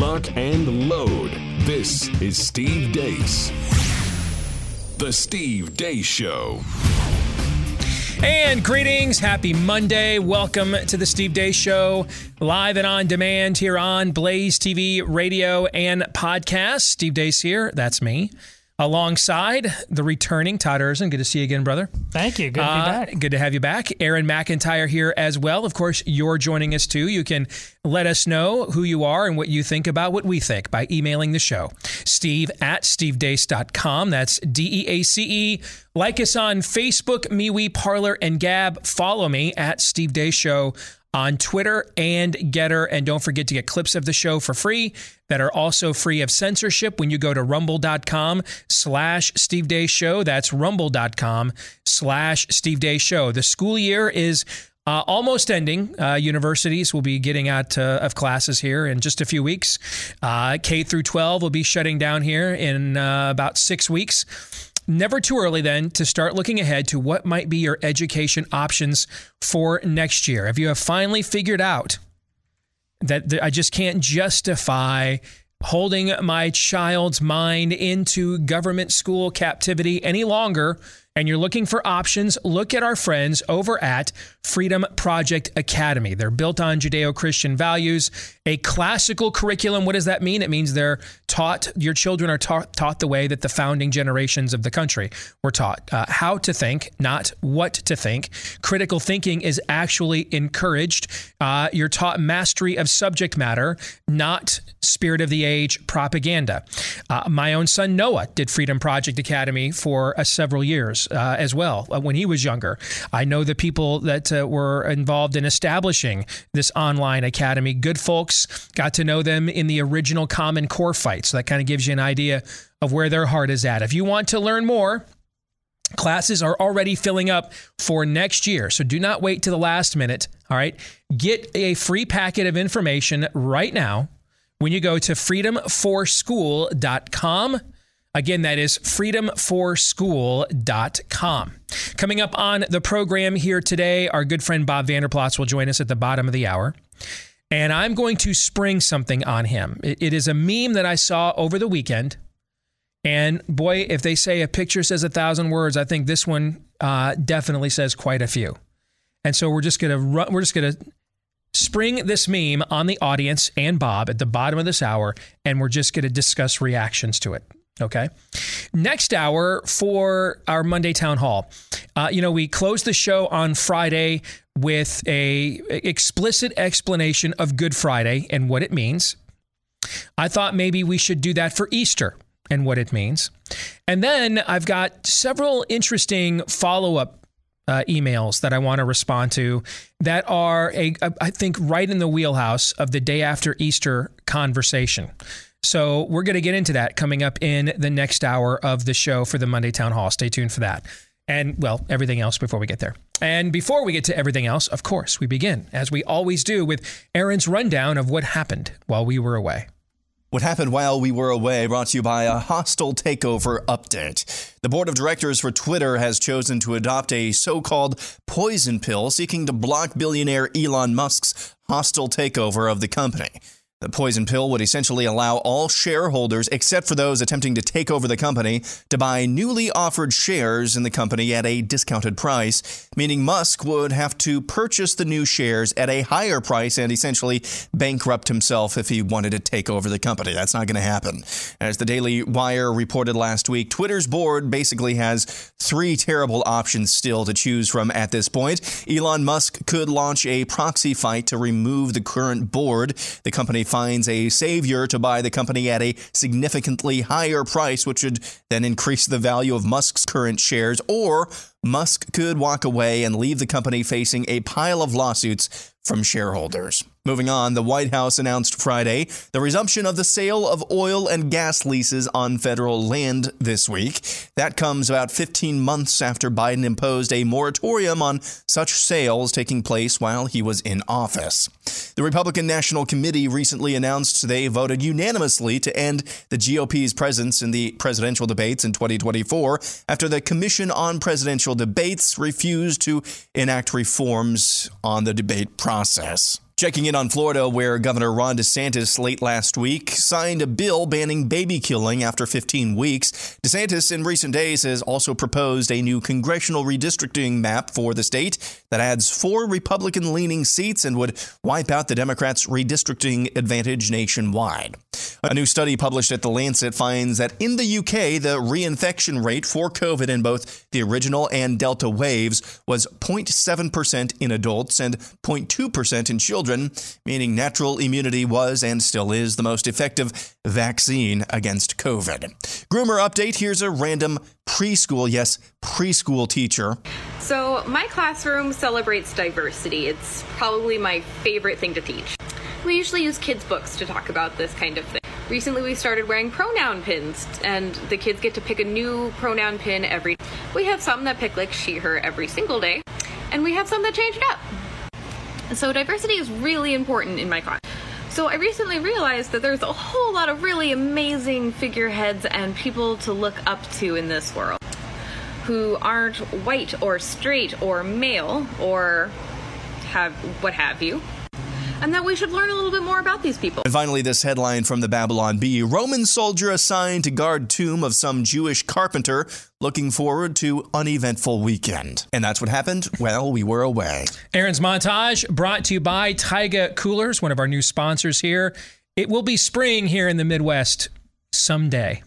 lock, and load. This is Steve Deace. The Steve Deace Show. And greetings. Happy Monday. Welcome to the Steve Deace Show, live and on demand here on Blaze TV, radio, and podcast. Steve Deace here. That's me alongside the returning Todd Erzen. Good to see you again, brother. Thank you. Good to be Uh, back. Good to have you back. Aaron McIntyre here as well. Of course, you're joining us too. You can let us know who you are and what you think about what we think by emailing the show. Steve at stevedeace.com. That's D E A C E. Like us on Facebook, MeWe, Parler, and Gab. Follow me at Steve Deace Show on Twitter and Gettr. And don't forget to get clips of the show for free that are also free of censorship when you go to rumble.com slash Steve Deace Show. That's rumble.com slash Steve Deace Show. The school year is uh, almost ending. Uh, universities will be getting out uh, of classes here in just a few weeks. Uh, K through 12 will be shutting down here in uh, about six weeks. Never too early then to start looking ahead to what might be your education options for next year. If you have finally figured out that th- I just can't justify holding my child's mind into government school captivity any longer, and you're looking for options, look at our friends over at Freedom Project Academy. They're built on Judeo Christian values, a classical curriculum. What does that mean? It means they're taught, your children are taught, taught the way that the founding generations of the country were taught uh, how to think, not what to think. Critical thinking is actually encouraged. Uh, you're taught mastery of subject matter, not spirit of the age propaganda. Uh, my own son Noah did Freedom Project Academy for uh, several years uh, as well uh, when he was younger. I know the people that were involved in establishing this online academy. Good got to know them in the original Common Core fight. So that kind of gives you an idea of where their heart is at. If you want to learn more, Classes are already filling up for next year. So do not wait to the last minute. All right. Get a free packet of information right now when you go to freedomforschool.com. Again, that is freedomforschool.com. Coming up on the program here today, our good friend Bob Vander Plaats will join us at the bottom of the hour. And I'm going to spring something on him. It- it is a meme that I saw over the weekend. And boy, if they say a picture says a thousand words, I think this one uh, definitely says quite a few. And so we're just gonna run, we're just gonna spring this meme on the audience and Bob at the bottom of this hour, and we're just gonna discuss reactions to it. Okay. Next hour for our Monday town hall. Uh, you know, we closed the show on Friday with a explicit explanation of Good Friday and what it means. I thought maybe we should do that for Easter and what it means. And then I've got several interesting follow up uh, emails that I want to respond to that are, a, I think, right in the wheelhouse of the day after Easter conversation. So we're going to get into that coming up in the next hour of the show for the Monday Town Hall. Stay tuned for that. And, well, everything else before we get there. And before we get to everything else, of course, we begin, as we always do, with Aaron's rundown of what happened while we were away. What happened while we were away brought to you by a hostile takeover update. The board of directors for Twitter has chosen to adopt a so called poison pill seeking to block billionaire Elon Musk's hostile takeover of the company. The poison pill would essentially allow all shareholders, except for those attempting to take over the company, to buy newly offered shares in the company at a discounted price, meaning Musk would have to purchase the new shares at a higher price and essentially bankrupt himself if he wanted to take over the company. That's not going to happen. As the Daily Wire reported last week, Twitter's board basically has three terrible options still to choose from at this point. Elon Musk could launch a proxy fight to remove the current board. The company finds a savior to buy the company at a significantly higher price, which would then increase the value of Musk's current shares, or Musk could walk away and leave the company facing a pile of lawsuits from shareholders. Moving on, the White House announced Friday the resumption of the sale of oil and gas leases on federal land this week. That comes about 15 months after Biden imposed a moratorium on such sales taking place while he was in office. The Republican National Committee recently announced they voted unanimously to end the GOP's presence in the presidential debates in 2024 after the Commission on Presidential Debates refused to enact reforms on the debate process. Checking in on Florida, where Governor Ron DeSantis late last week signed a bill banning baby killing after 15 weeks. DeSantis in recent days has also proposed a new congressional redistricting map for the state that adds four Republican leaning seats and would wipe out the Democrats' redistricting advantage nationwide. A new study published at The Lancet finds that in the UK, the reinfection rate for COVID in both the original and Delta waves was 0.7% in adults and 0.2% in children children, meaning natural immunity was and still is the most effective vaccine against COVID. Groomer update here's a random preschool, yes, preschool teacher. So, my classroom celebrates diversity. It's probably my favorite thing to teach. We usually use kids' books to talk about this kind of thing. Recently, we started wearing pronoun pins, and the kids get to pick a new pronoun pin every. We have some that pick like she, her every single day, and we have some that change it up. So diversity is really important in my class. So I recently realized that there's a whole lot of really amazing figureheads and people to look up to in this world who aren't white or straight or male or have what have you and that we should learn a little bit more about these people. And finally, this headline from the Babylon Bee Roman soldier assigned to guard tomb of some Jewish carpenter looking forward to uneventful weekend. And that's what happened while we were away. Aaron's montage brought to you by Taiga Coolers, one of our new sponsors here. It will be spring here in the Midwest someday.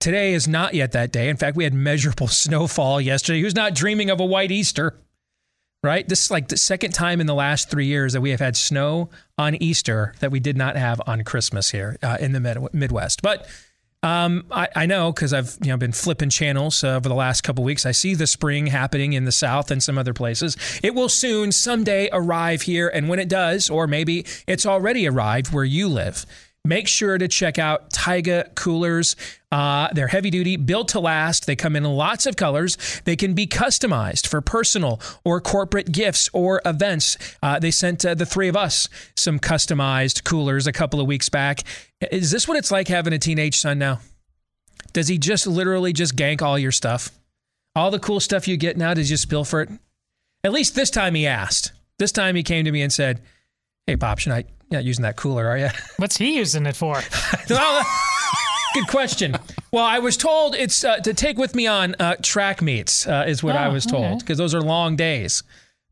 Today is not yet that day. In fact, we had measurable snowfall yesterday. Who's not dreaming of a white Easter? Right? This is like the second time in the last three years that we have had snow on Easter that we did not have on Christmas here uh, in the mid- Midwest. But um, I, I, know because I've you know been flipping channels uh, over the last couple weeks. I see the spring happening in the South and some other places. It will soon, someday, arrive here, and when it does, or maybe it's already arrived where you live make sure to check out Taiga coolers. Uh, they're heavy duty, built to last. They come in lots of colors. They can be customized for personal or corporate gifts or events. Uh, they sent uh, the three of us some customized coolers a couple of weeks back. Is this what it's like having a teenage son now? Does he just literally just gank all your stuff? All the cool stuff you get now, does you spill for it? At least this time he asked. This time he came to me and said, Hey, Pop, should I, you're not using that cooler, are you? What's he using it for? good question. Well, I was told it's uh, to take with me on uh, track meets, uh, is what oh, I was told, because okay. those are long days.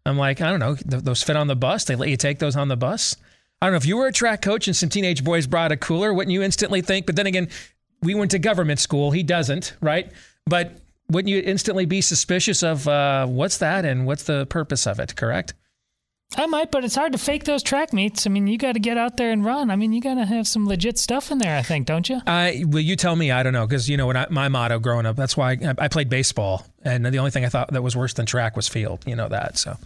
I'm like, I don't know, th- those fit on the bus. They let you take those on the bus. I don't know if you were a track coach and some teenage boys brought a cooler, wouldn't you instantly think? But then again, we went to government school. He doesn't, right? But wouldn't you instantly be suspicious of uh, what's that and what's the purpose of it? Correct? I might, but it's hard to fake those track meets. I mean, you got to get out there and run. I mean, you got to have some legit stuff in there, I think, don't you? I well, you tell me. I don't know because you know I, my motto growing up, that's why I, I, played baseball, and the only thing I thought that was worse than track was field. You know that. So,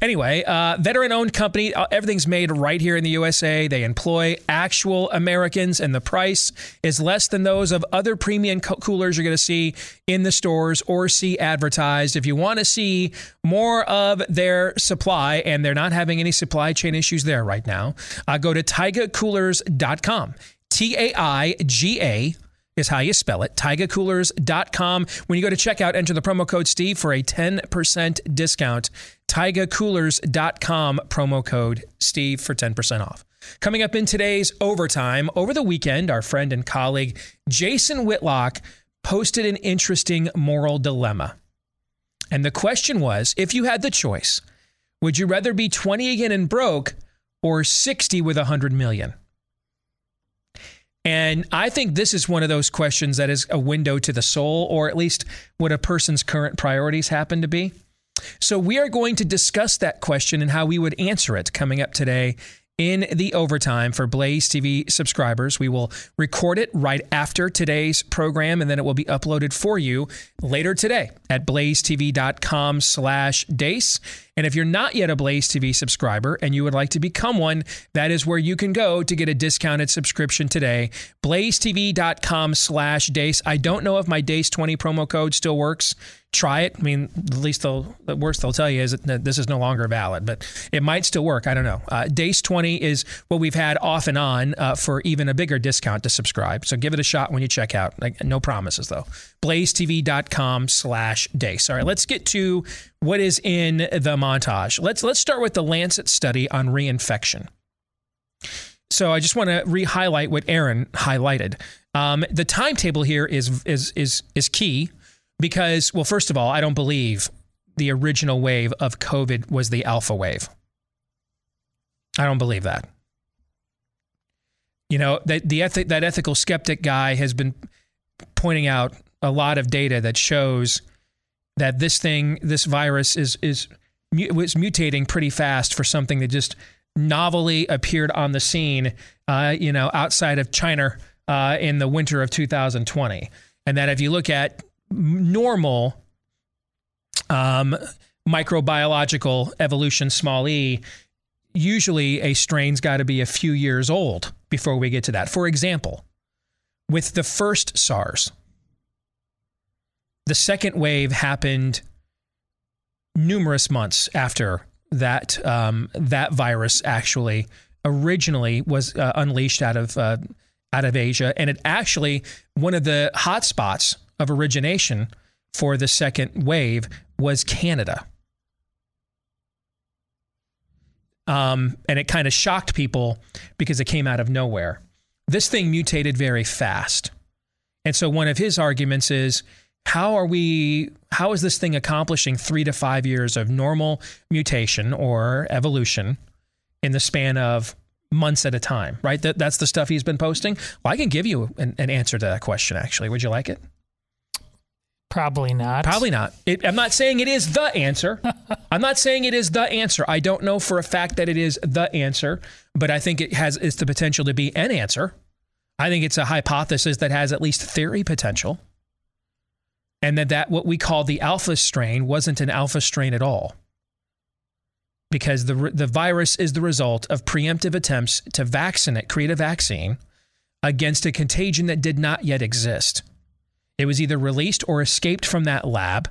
anyway, uh, veteran-owned company. Uh, everything's made right here in the USA. They employ actual Americans, and the price is less than those of other premium co- coolers you're going to see in the stores or see advertised. If you want to see more of their supply, and they're not having any supply chain issues there right now, uh, go to TaigaCoolers.com. T A I G A is how you spell it. TaigaCoolers.com. When you go to checkout, enter the promo code Steve for a 10% discount. TaigaCoolers.com, promo code Steve for 10% off. Coming up in today's overtime, over the weekend, our friend and colleague Jason Whitlock posted an interesting moral dilemma. And the question was if you had the choice, would you rather be 20 again and broke or 60 with 100 million? And I think this is one of those questions that is a window to the soul, or at least what a person's current priorities happen to be. So, we are going to discuss that question and how we would answer it coming up today in the overtime for Blaze TV subscribers. We will record it right after today's program, and then it will be uploaded for you later today at blazetv.com slash deace. And if you're not yet a Blaze TV subscriber and you would like to become one, that is where you can go to get a discounted subscription today. blazetv.com slash deace. I don't know if my DEACE20 promo code still works. Try it. I mean, the least they'll, the worst they'll tell you is that this is no longer valid, but it might still work. I don't know. Uh, Deace 20 is what we've had off and on uh, for even a bigger discount to subscribe. So give it a shot when you check out. Like, no promises though. blazetv.com slash Deace. All right, let's get to what is in the montage. Let's, let's start with the Lancet study on reinfection. So I just want to re-highlight what Aaron highlighted. Um, the timetable here is is is is key because, well, first of all, I don't believe the original wave of COVID was the alpha wave. I don't believe that. You know, that the ethic, that ethical skeptic guy has been pointing out a lot of data that shows that this thing, this virus is is was mutating pretty fast for something that just novelly appeared on the scene, uh, you know, outside of China uh, in the winter of 2020. And that if you look at normal um, microbiological evolution, small e, usually a strain's got to be a few years old before we get to that. For example, with the first SARS, the second wave happened numerous months after that um, that virus actually originally was uh, unleashed out of uh, out of Asia, and it actually one of the hotspots of origination for the second wave was Canada. Um, and it kind of shocked people because it came out of nowhere. This thing mutated very fast. And so one of his arguments is how are we how is this thing accomplishing 3 to 5 years of normal mutation or evolution in the span of months at a time, right? That, that's the stuff he's been posting. Well, I can give you an, an answer to that question, actually. Would you like it? Probably not. Probably not. It, I'm not saying it is the answer. I'm not saying it is the answer. I don't know for a fact that it is the answer, but I think it has it's the potential to be an answer. I think it's a hypothesis that has at least theory potential. And that that what we call the alpha strain wasn't an alpha strain at all because the, the virus is the result of preemptive attempts to vaccinate, create a vaccine against a contagion that did not yet exist. It was either released or escaped from that lab.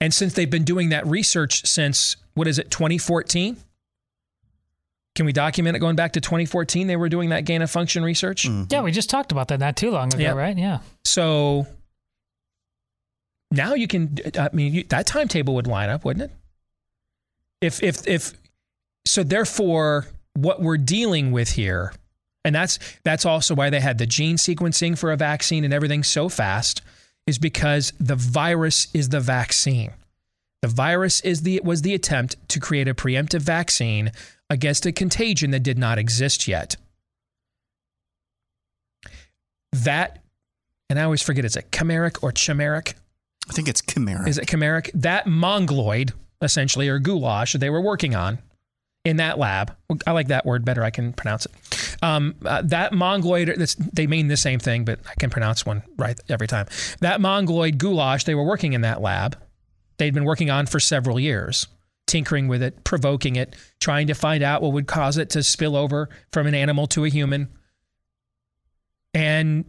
And since they've been doing that research since, what is it, 2014? Can we document it going back to 2014? They were doing that gain of function research? Mm-hmm. Yeah, we just talked about that not too long ago, yep. right? Yeah. So now you can. I mean, you, that timetable would line up, wouldn't it? If if if so, therefore, what we're dealing with here, and that's that's also why they had the gene sequencing for a vaccine and everything so fast, is because the virus is the vaccine. The virus is the was the attempt to create a preemptive vaccine against a contagion that did not exist yet. That, and I always forget, is it chimeric or chimeric? I think it's chimeric. Is it chimeric? That mongoloid, essentially, or goulash they were working on in that lab. I like that word better. I can pronounce it. Um, uh, that mongoloid, they mean the same thing, but I can pronounce one right every time. That mongoloid goulash they were working in that lab, they'd been working on for several years, tinkering with it, provoking it, trying to find out what would cause it to spill over from an animal to a human. And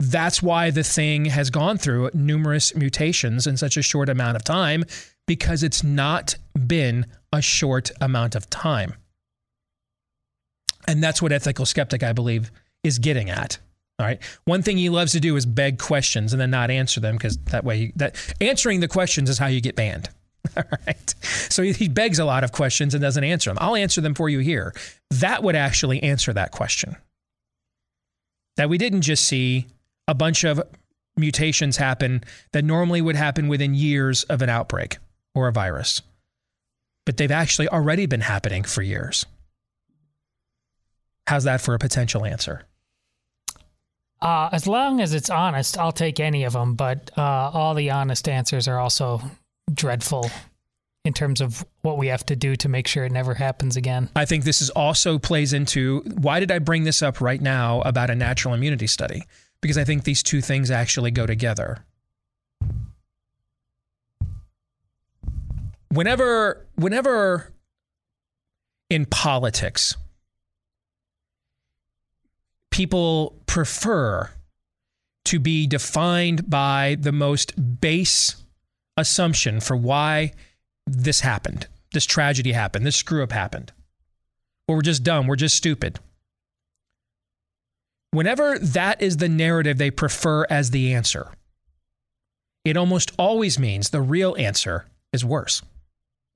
that's why the thing has gone through numerous mutations in such a short amount of time because it's not been a short amount of time. And that's what ethical skeptic, I believe, is getting at. All right. One thing he loves to do is beg questions and then not answer them because that way, he, that answering the questions is how you get banned. All right. So he begs a lot of questions and doesn't answer them. I'll answer them for you here. That would actually answer that question. That we didn't just see a bunch of mutations happen that normally would happen within years of an outbreak or a virus. But they've actually already been happening for years. How's that for a potential answer? Uh, as long as it's honest, I'll take any of them. But uh, all the honest answers are also dreadful in terms of what we have to do to make sure it never happens again. I think this is also plays into why did I bring this up right now about a natural immunity study? because I think these two things actually go together. Whenever, whenever in politics, people prefer to be defined by the most base assumption for why this happened, this tragedy happened, this screw up happened. Or we're just dumb, we're just stupid. Whenever that is the narrative they prefer as the answer, it almost always means the real answer is worse.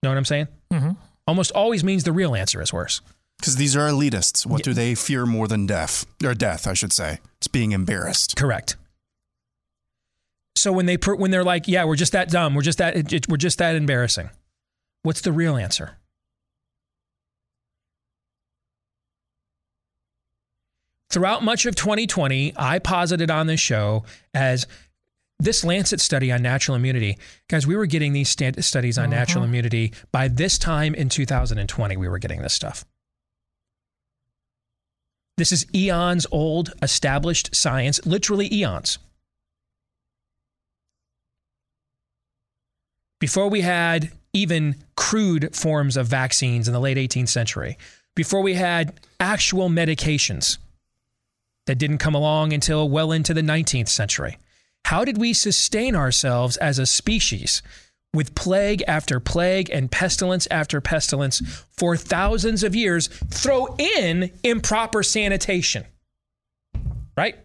Know what I'm saying? Mm-hmm. Almost always means the real answer is worse. Because these are elitists. What do they fear more than death? Or death, I should say. It's being embarrassed. Correct. So when they when they're like, "Yeah, we're just that dumb. We're just that it, it, we're just that embarrassing." What's the real answer? Throughout much of 2020, I posited on this show as this Lancet study on natural immunity. Guys, we were getting these st- studies on mm-hmm. natural immunity by this time in 2020. We were getting this stuff. This is eons old, established science, literally eons. Before we had even crude forms of vaccines in the late 18th century, before we had actual medications that didn't come along until well into the 19th century. How did we sustain ourselves as a species with plague after plague and pestilence after pestilence for thousands of years? Throw in improper sanitation, right?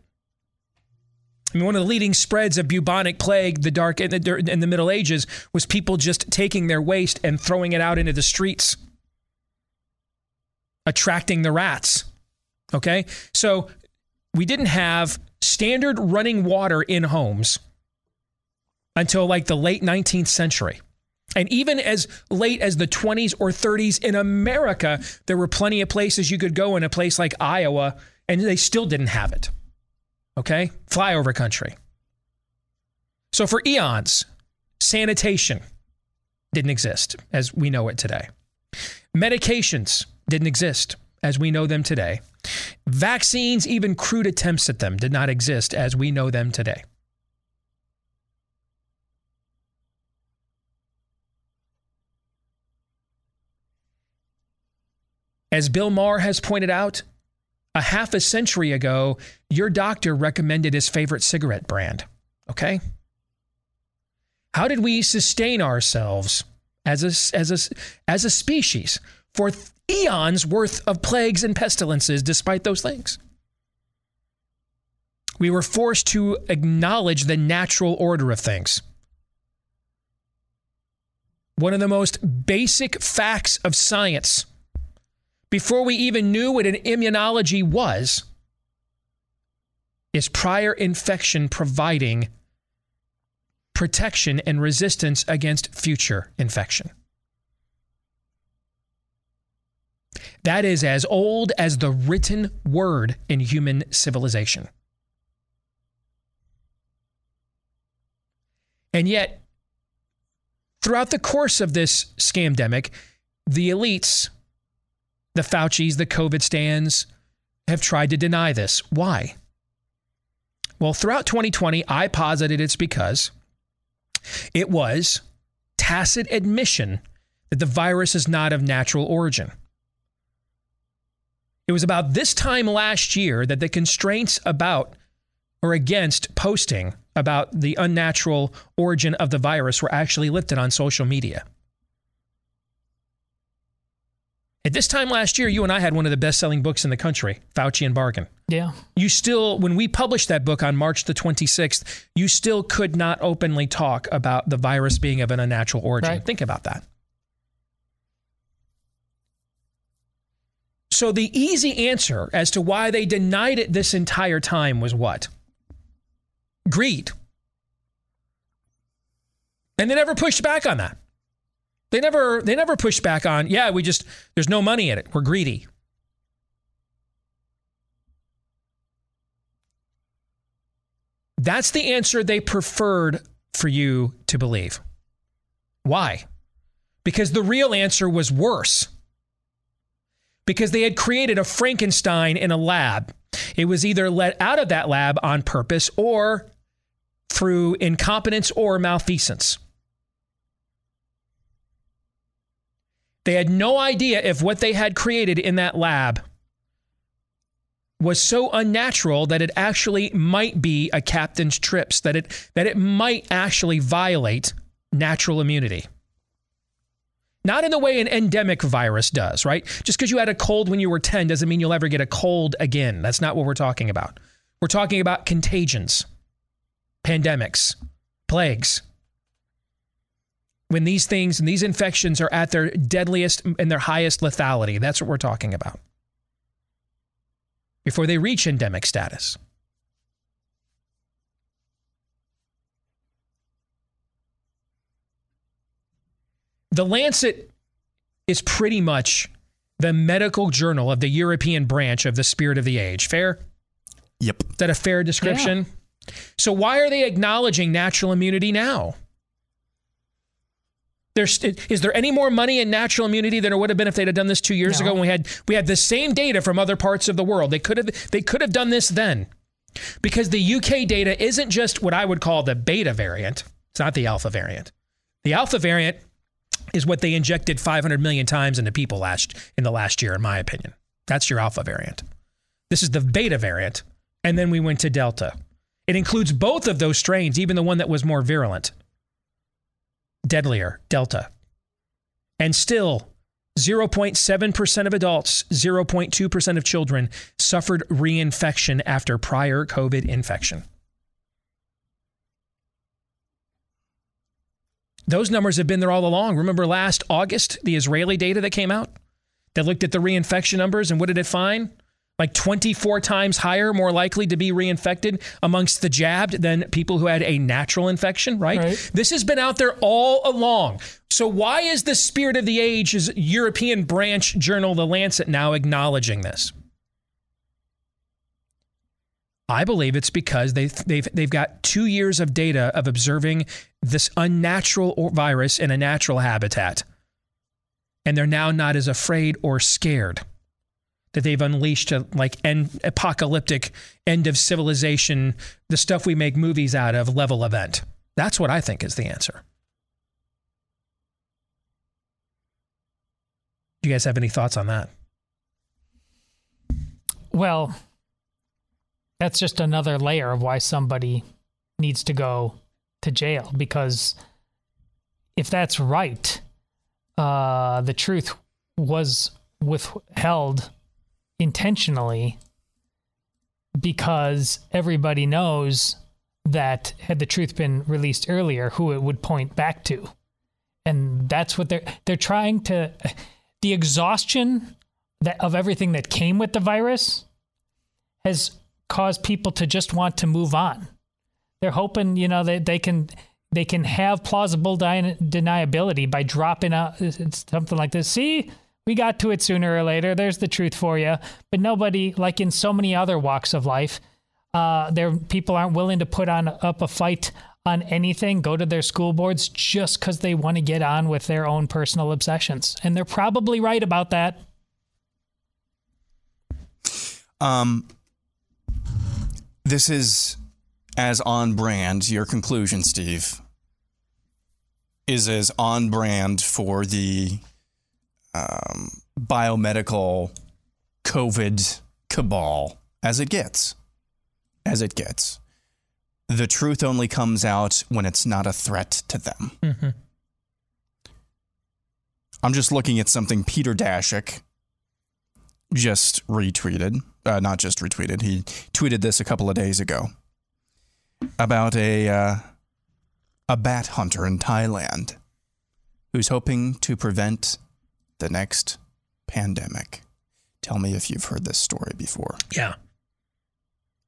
I mean, one of the leading spreads of bubonic plague, the dark in the, in the Middle Ages, was people just taking their waste and throwing it out into the streets, attracting the rats. Okay, so we didn't have standard running water in homes until like the late 19th century. And even as late as the 20s or 30s in America, there were plenty of places you could go in a place like Iowa, and they still didn't have it. Okay? Flyover country. So for eons, sanitation didn't exist as we know it today. Medications didn't exist as we know them today. Vaccines, even crude attempts at them, did not exist as we know them today. As Bill Maher has pointed out, a half a century ago, your doctor recommended his favorite cigarette brand. Okay? How did we sustain ourselves as a, as a, as a species for eons worth of plagues and pestilences despite those things? We were forced to acknowledge the natural order of things. One of the most basic facts of science before we even knew what an immunology was, is prior infection providing protection and resistance against future infection. That is as old as the written word in human civilization. And yet, throughout the course of this scamdemic, the elites the Fauci's, the COVID stands have tried to deny this. Why? Well, throughout 2020, I posited it's because it was tacit admission that the virus is not of natural origin. It was about this time last year that the constraints about or against posting about the unnatural origin of the virus were actually lifted on social media. At this time last year, you and I had one of the best selling books in the country, Faucian Bargain. Yeah. You still, when we published that book on March the 26th, you still could not openly talk about the virus being of an unnatural origin. Right. Think about that. So, the easy answer as to why they denied it this entire time was what? Greed. And they never pushed back on that. They never they never pushed back on, yeah, we just there's no money in it. We're greedy. That's the answer they preferred for you to believe. Why? Because the real answer was worse. Because they had created a Frankenstein in a lab. It was either let out of that lab on purpose or through incompetence or malfeasance. They had no idea if what they had created in that lab was so unnatural that it actually might be a captain's trips, that it that it might actually violate natural immunity. Not in the way an endemic virus does, right? Just because you had a cold when you were 10 doesn't mean you'll ever get a cold again. That's not what we're talking about. We're talking about contagions, pandemics, plagues. When these things and these infections are at their deadliest and their highest lethality, that's what we're talking about. Before they reach endemic status. The Lancet is pretty much the medical journal of the European branch of the spirit of the age. Fair? Yep. Is that a fair description? So why are they acknowledging natural immunity now? There's, is there any more money in natural immunity than there would have been if they'd have done this two years No. ago when we had we had the same data from other parts of the world? They could have they could have done this then. Because the UK data isn't just what I would call the beta variant. It's not the alpha variant. The alpha variant is what they injected 500 million times into people last in the last year in my opinion. That's your alpha variant. This is the beta variant and then we went to delta. It includes both of those strains, even the one that was more virulent. Deadlier, delta. And still 0.7% of adults, 0.2% of children suffered reinfection after prior COVID infection. Those numbers have been there all along. Remember last August, the Israeli data that came out that looked at the reinfection numbers and what did it find? Like 24 times higher, more likely to be reinfected amongst the jabbed than people who had a natural infection, right? Right. This has been out there all along. So, why is the Spirit of the age, is European branch journal, The Lancet, now acknowledging this? I believe it's because they've, they've, they've got two years of data of observing this unnatural virus in a natural habitat. And they're now not as afraid or scared that they've unleashed a like end, apocalyptic end of civilization, the stuff we make movies out of level event. That's what I think is the answer. Do you guys have any thoughts on that? Well, that's just another layer of why somebody needs to go to jail because if that's right, uh, the truth was withheld intentionally because everybody knows that had the truth been released earlier, who it would point back to. And that's what they're they're trying to the exhaustion that of everything that came with the virus has caused people to just want to move on. They're hoping, you know, that they can they can have plausible deniability by dropping out something like this. See, we got to it sooner or later. There's the truth for you. But nobody, like in so many other walks of life, uh, there people aren't willing to put on up a fight on anything, go to their school boards just because they want to get on with their own personal obsessions, and they're probably right about that. Um, this is as on brand. Your conclusion, Steve, is as on brand for the um, biomedical COVID cabal as it gets. As it gets. The truth only comes out when it's not a threat to them. I'm just looking at something Peter Daszak just retweeted. Uh, not just retweeted. He tweeted this a couple of days ago about a uh, a bat hunter in Thailand who's hoping to prevent the next pandemic. Tell me if you've heard this story before. Yeah.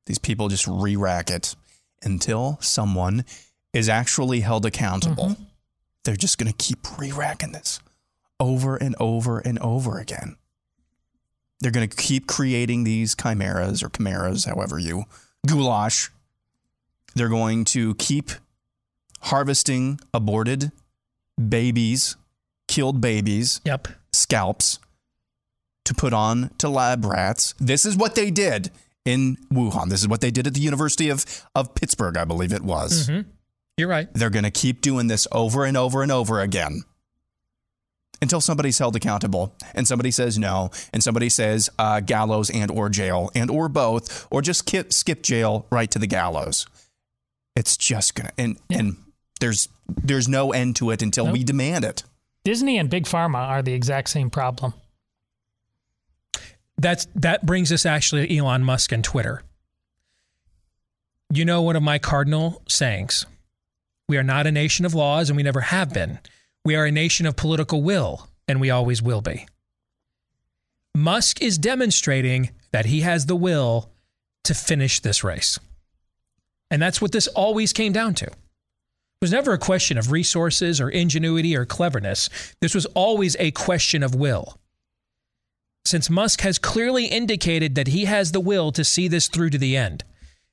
These people just re-rack it until someone is actually held accountable. Mm-hmm. They're just going to keep re-racking this over and over and over again. They're going to keep creating these chimeras or chimeras, however you goulash. They're going to keep harvesting aborted babies, killed babies, Yep. Scalps to put on to lab rats. This is what they did in Wuhan. This is what they did at the University of, of Pittsburgh, I believe it was. You're right. They're going to keep doing this over and over and over again until somebody's held accountable and somebody says no and somebody says uh, gallows and or jail and or both or just skip, skip jail right to the gallows. It's just gonna and Yeah. and there's there's no end to it until we demand it. Disney and Big Pharma are the exact same problem. That's that brings us actually to Elon Musk and Twitter. You know one of my cardinal sayings. We are not a nation of laws and we never have been. We are a nation of political will and we always will be. Musk is demonstrating that he has the will to finish this race. And that's what this always came down to. Was never a question of resources or ingenuity or cleverness. This was always a question of will since Musk has clearly indicated that he has the will to see this through to the end.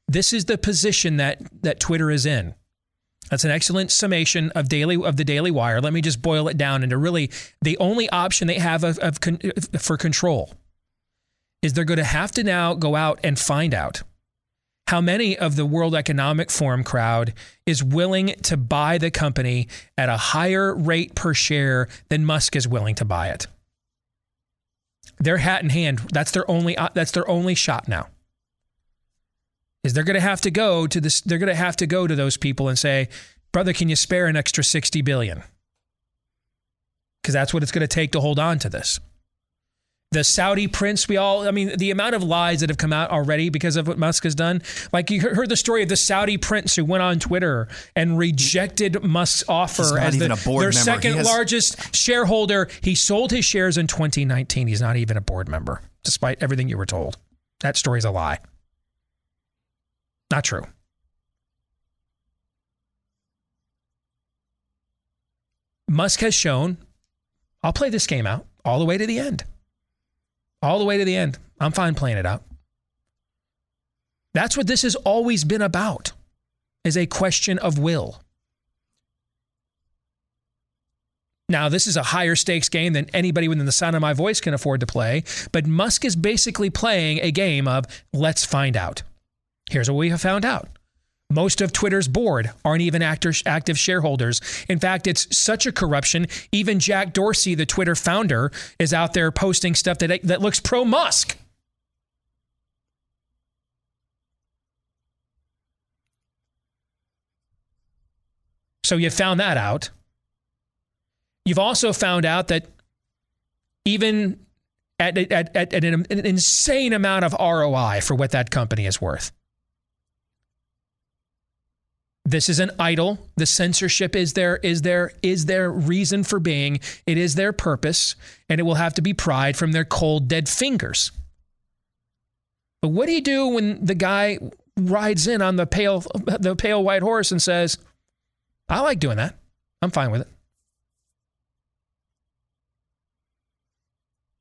This is the position that that Twitter is in. That's an excellent summation of daily of the Daily Wire. Let me just boil it down into really the only option they have of, of con, for control is they're going to have to now go out and find out how many of the World Economic Forum crowd is willing to buy the company at a higher rate per share than Musk is willing to buy it their hat in hand. That's their only. uh, That's their only shot now. Is they're going to have to go to this. They're going to have to go to those people and say, "Brother, can you spare an extra sixty billion? Because that's what it's going to take to hold on to this." The Saudi prince, we all, I mean, the amount of lies that have come out already because of what Musk has done. Like you heard the story of the Saudi prince who went on Twitter and rejected Musk's offer as the, board their member. Second has- largest shareholder. He sold his shares in 2019. He's not even a board member, despite everything you were told. That story's a lie. Not true. Musk has shown, I'll play this game out all the way to the end. All the way to the end. I'm fine playing it out. That's what this has always been about, is a question of will. Now, this is a higher stakes game than anybody within the sound of my voice can afford to play, but Musk is basically playing a game of let's find out. Here's what we have found out. Most of Twitter's board aren't even active shareholders. In fact, it's such a corruption. Even Jack Dorsey, the Twitter founder, is out there posting stuff that, that looks pro Musk. So you found that out. You've also found out that even at, at, at, at an, an insane amount of ROI for what that company is worth. This is an idol. The censorship is there, is there, is their reason for being. It is their purpose, and it will have to be pried from their cold, dead fingers. But what do you do when the guy rides in on the pale, the pale white horse and says, "I like doing that. I'm fine with it."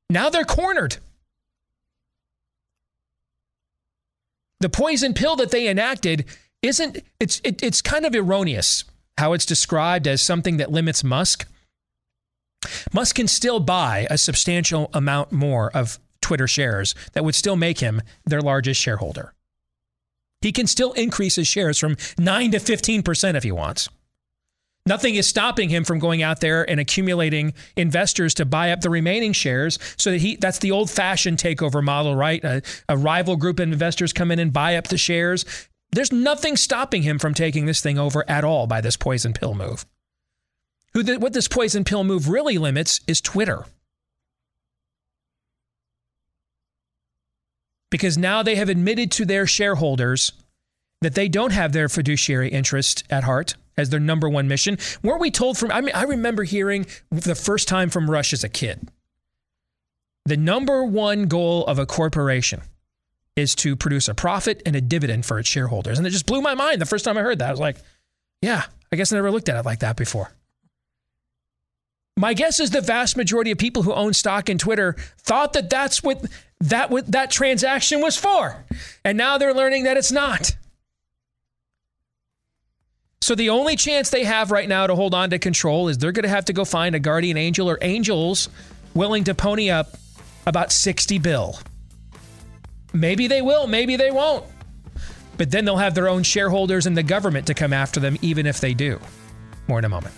Now they're cornered. The poison pill that they enacted isn't it's it, it's kind of erroneous how it's described as something that limits Musk. Musk can still buy a substantial amount more of Twitter shares that would still make him their largest shareholder. He can still increase his shares from 9 to 15% if he wants. Nothing is stopping him from going out there and accumulating investors to buy up the remaining shares so that he that's the old fashioned takeover model, right? A, a rival group of investors come in and buy up the shares. There's nothing stopping him from taking this thing over at all by this poison pill move. Who the, what this poison pill move really limits is Twitter. Because now they have admitted to their shareholders that they don't have their fiduciary interest at heart as their number one mission. Weren't we told from, I mean, I remember hearing the first time from Rush as a kid. The number one goal of a corporation is to produce a profit and a dividend for its shareholders. And it just blew my mind the first time I heard that. I was like, yeah, I guess I never looked at it like that before. My guess is the vast majority of people who own stock in Twitter thought that that's what that what that transaction was for. And now they're learning that it's not. So the only chance they have right now to hold on to control is they're going to have to go find a guardian angel or angels willing to pony up about 60 bill. Maybe they will, maybe they won't. But then they'll have their own shareholders and the government to come after them even if they do. More in a moment.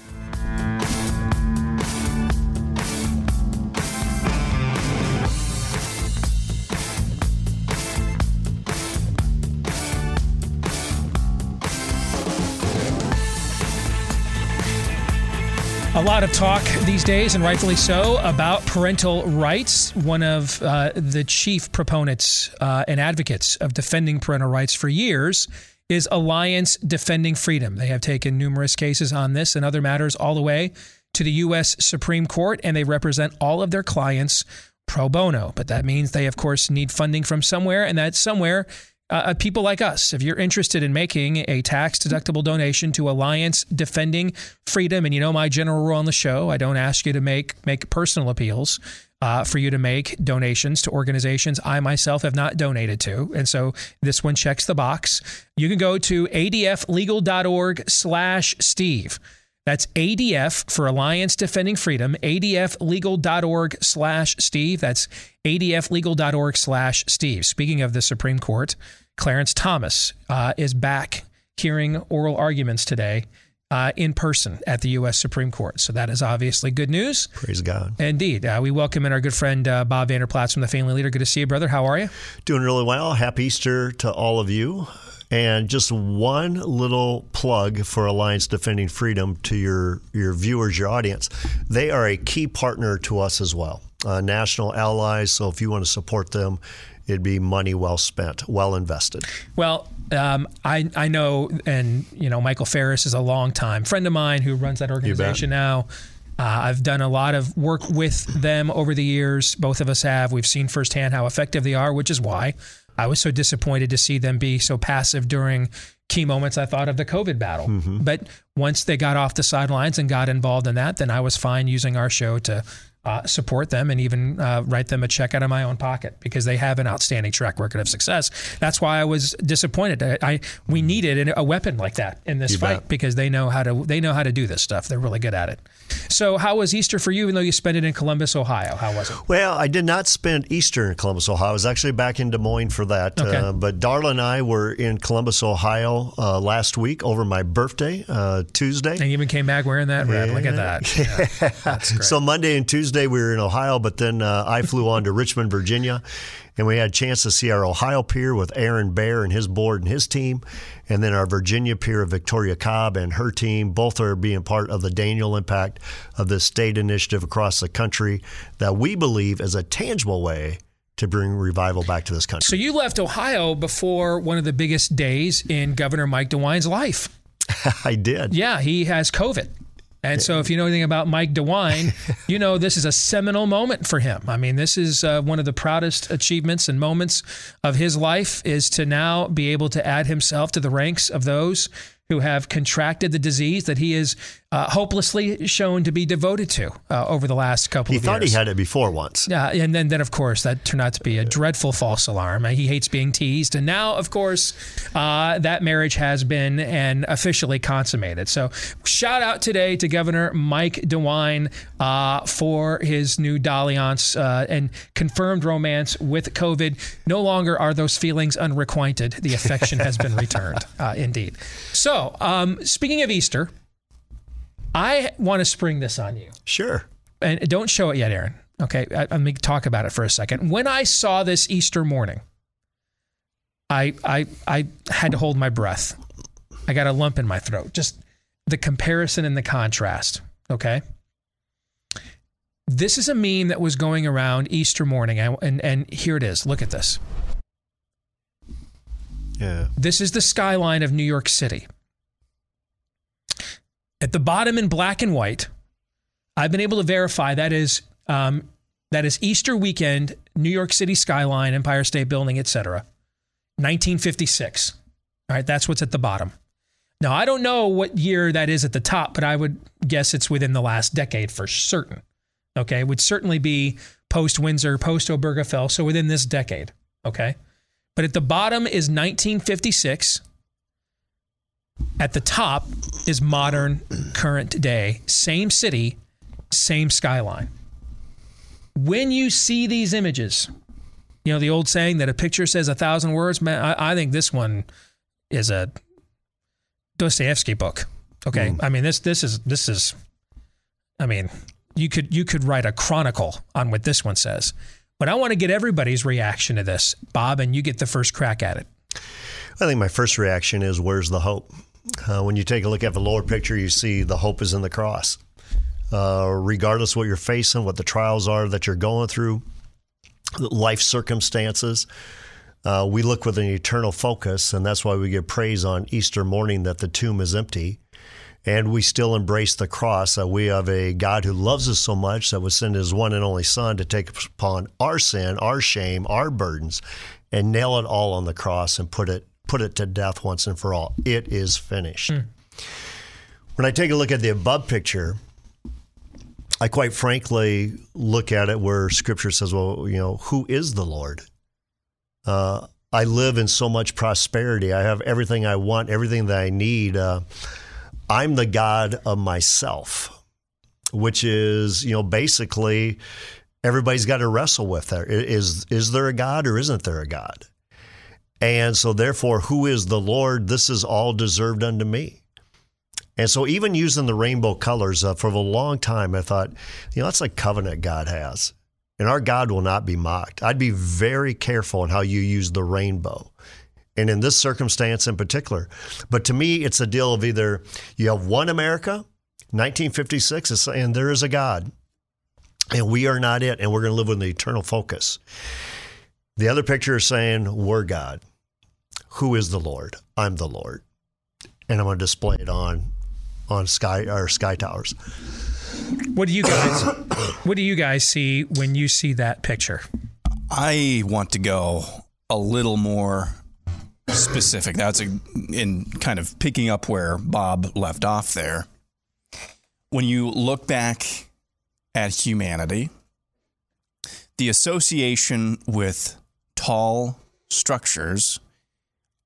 A lot of talk these days, and rightfully so, about parental rights. One of uh, the chief proponents uh, and advocates of defending parental rights for years is Alliance Defending Freedom. They have taken numerous cases on this and other matters all the way to the U.S. Supreme Court, and they represent all of their clients pro bono. But that means they, of course, need funding from somewhere, and that somewhere uh, uh, people like us, if you're interested in making a tax deductible donation to Alliance Defending Freedom, and you know my general rule on the show, I don't ask you to make make personal appeals. Uh, for you to make donations to organizations I myself have not donated to. And so this one checks the box. You can go to adflegal.org slash Steve. That's ADF for Alliance Defending Freedom, adflegal.org slash Steve. That's adflegal.org slash Steve. Speaking of the Supreme Court, Clarence Thomas uh, is back hearing oral arguments today uh, in person at the U.S. Supreme Court. So that is obviously good news. Praise God. Indeed. Uh, we welcome in our good friend uh, Bob Vander Plaats from the Family Leader. Good to see you, brother. How are you? Doing really well. Happy Easter to all of you. And just one little plug for Alliance Defending Freedom to your, your viewers, your audience. They are a key partner to us as well, uh, national allies. So if you want to support them, it'd be money well spent, well invested. Well, um, I I know, and you know, Michael Farris is a longtime friend of mine who runs that organization now. Uh, I've done a lot of work with them over the years. Both of us have. We've seen firsthand how effective they are, which is why I was so disappointed to see them be so passive during key moments I thought of the COVID battle. Mm-hmm. But once they got off the sidelines and got involved in that, then I was fine using our show to uh, support them and even uh, write them a check out of my own pocket because they have an outstanding track record of success. That's why I was disappointed. I, I we needed a weapon like that in this You fight bet. because they know how to they know how to do this stuff. They're really good at it. So, how was Easter for you? Even though you spent it in Columbus, Ohio, how was it? Well, I did not spend Easter in Columbus, Ohio. I was actually back in Des Moines for that. Okay. Uh, but Darla and I were in Columbus, Ohio uh, last week over my birthday, uh, Tuesday. And you even came back wearing that red. Look at that. Yeah. So Monday and Tuesday we were in Ohio, but then uh, I flew on to Richmond, Virginia, and we had a chance to see our Ohio pier with Aaron Baer and his board and his team, and then our Virginia pier of Victoria Cobb and her team. Both are being part of the Daniel impact of this state initiative across the country that we believe is a tangible way to bring revival back to this country. So you left Ohio before one of the biggest days in Governor Mike DeWine's life. I did. Yeah, he has COVID. And so, if you know anything about Mike DeWine, you know this is a seminal moment for him. I mean, this is uh, one of the proudest achievements and moments of his life is to now be able to add himself to the ranks of those who have contracted the disease that he is uh, hopelessly shown to be devoted to uh, over the last couple He of thought years. he had it before once. Yeah, and then, then of course that turned out to be a dreadful false alarm. Uh, He hates being teased, and now of course uh, that marriage has been and officially consummated. So shout out today to Governor Mike DeWine uh, for his new dalliance uh, and confirmed romance with COVID. No longer are those feelings unrequited. The affection has been returned, uh, indeed. So um, speaking of Easter, I want to spring this on you Sure. and don't show it yet, Aaron. Okay, I, let me talk about it for a second. When I saw this Easter morning, I I I had to hold my breath. I got a lump in my throat. Just the comparison and the contrast. Okay. This is a meme that was going around Easter morning, and and, and here it is. Look at this. Yeah. This is the skyline of New York City. At the bottom in black and white, I've been able to verify that is um, that is Easter weekend, New York City skyline, Empire State Building, etc. 1956. All right, that's what's at the bottom. Now I don't know what year that is at the top, but I would guess it's within the last decade for certain. Okay, it would certainly be post Windsor, post Obergefell, so within this decade. Okay, but at the bottom is 1956. At the top is modern, current day, same city, same skyline. When you see these images, you know the old saying that a picture says a thousand words. Man, I, I think this one is a Dostoevsky book. Okay, hmm. I mean this this is this is, I mean you could you could write a chronicle on what this one says. But I want to get everybody's reaction to this, Bob, and you get the first crack at it. I think my first reaction is where's the hope? Uh, when you take a look at the lower picture, you see the hope is in the cross. uh, regardless what you're facing, what the trials are that you're going through, life circumstances. Uh, we look with an eternal focus, and that's why we give praise on Easter morning that the tomb is empty. And we still embrace the cross that we have a God who loves us so much that would send his one and only Son to take upon our sin, our shame, our burdens, and nail it all on the cross and put it put it to death once and for all. It is finished. Mm. When I take a look at the above picture, I quite frankly look at it where Scripture says, "Well, you know, who is the Lord?" Uh, I live in so much prosperity. I have everything I want, everything that I need. Uh, I'm the God of myself, which is, you know, basically everybody's got to wrestle with there. Is is there a God or isn't there a God? And so therefore, who is the Lord? This is all deserved unto me. And so even using the rainbow colors uh, for a long time, I thought, you know, that's like covenant God has. And our God will not be mocked. I'd be very careful in how you use the rainbow and in this circumstance in particular. But to me, it's a deal of either you have one America, 1956 is saying there is a God, and we are not it, and we're going to live with an eternal focus. The other picture is saying we're God. Who is the Lord? I'm the Lord, and I'm going to display it on on sky our sky towers. What do you guys What do you guys see when you see that picture? I want to go a little more specific. That's a, in kind of picking up where Bob left off there. When you look back at humanity, the association with tall structures,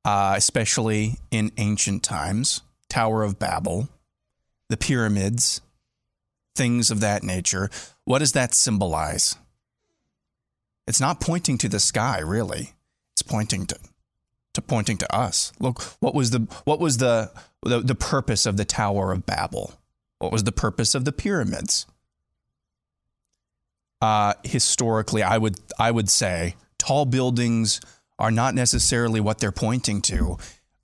uh, especially in ancient times, Tower of Babel, the pyramids, things of that nature, what does that symbolize? It's not pointing to the sky, really. It's pointing to to pointing to us. Look, what was the what was the, the the purpose of the Tower of Babel? What was the purpose of the pyramids? Uh, historically, I would I would say tall buildings are not necessarily what they're pointing to.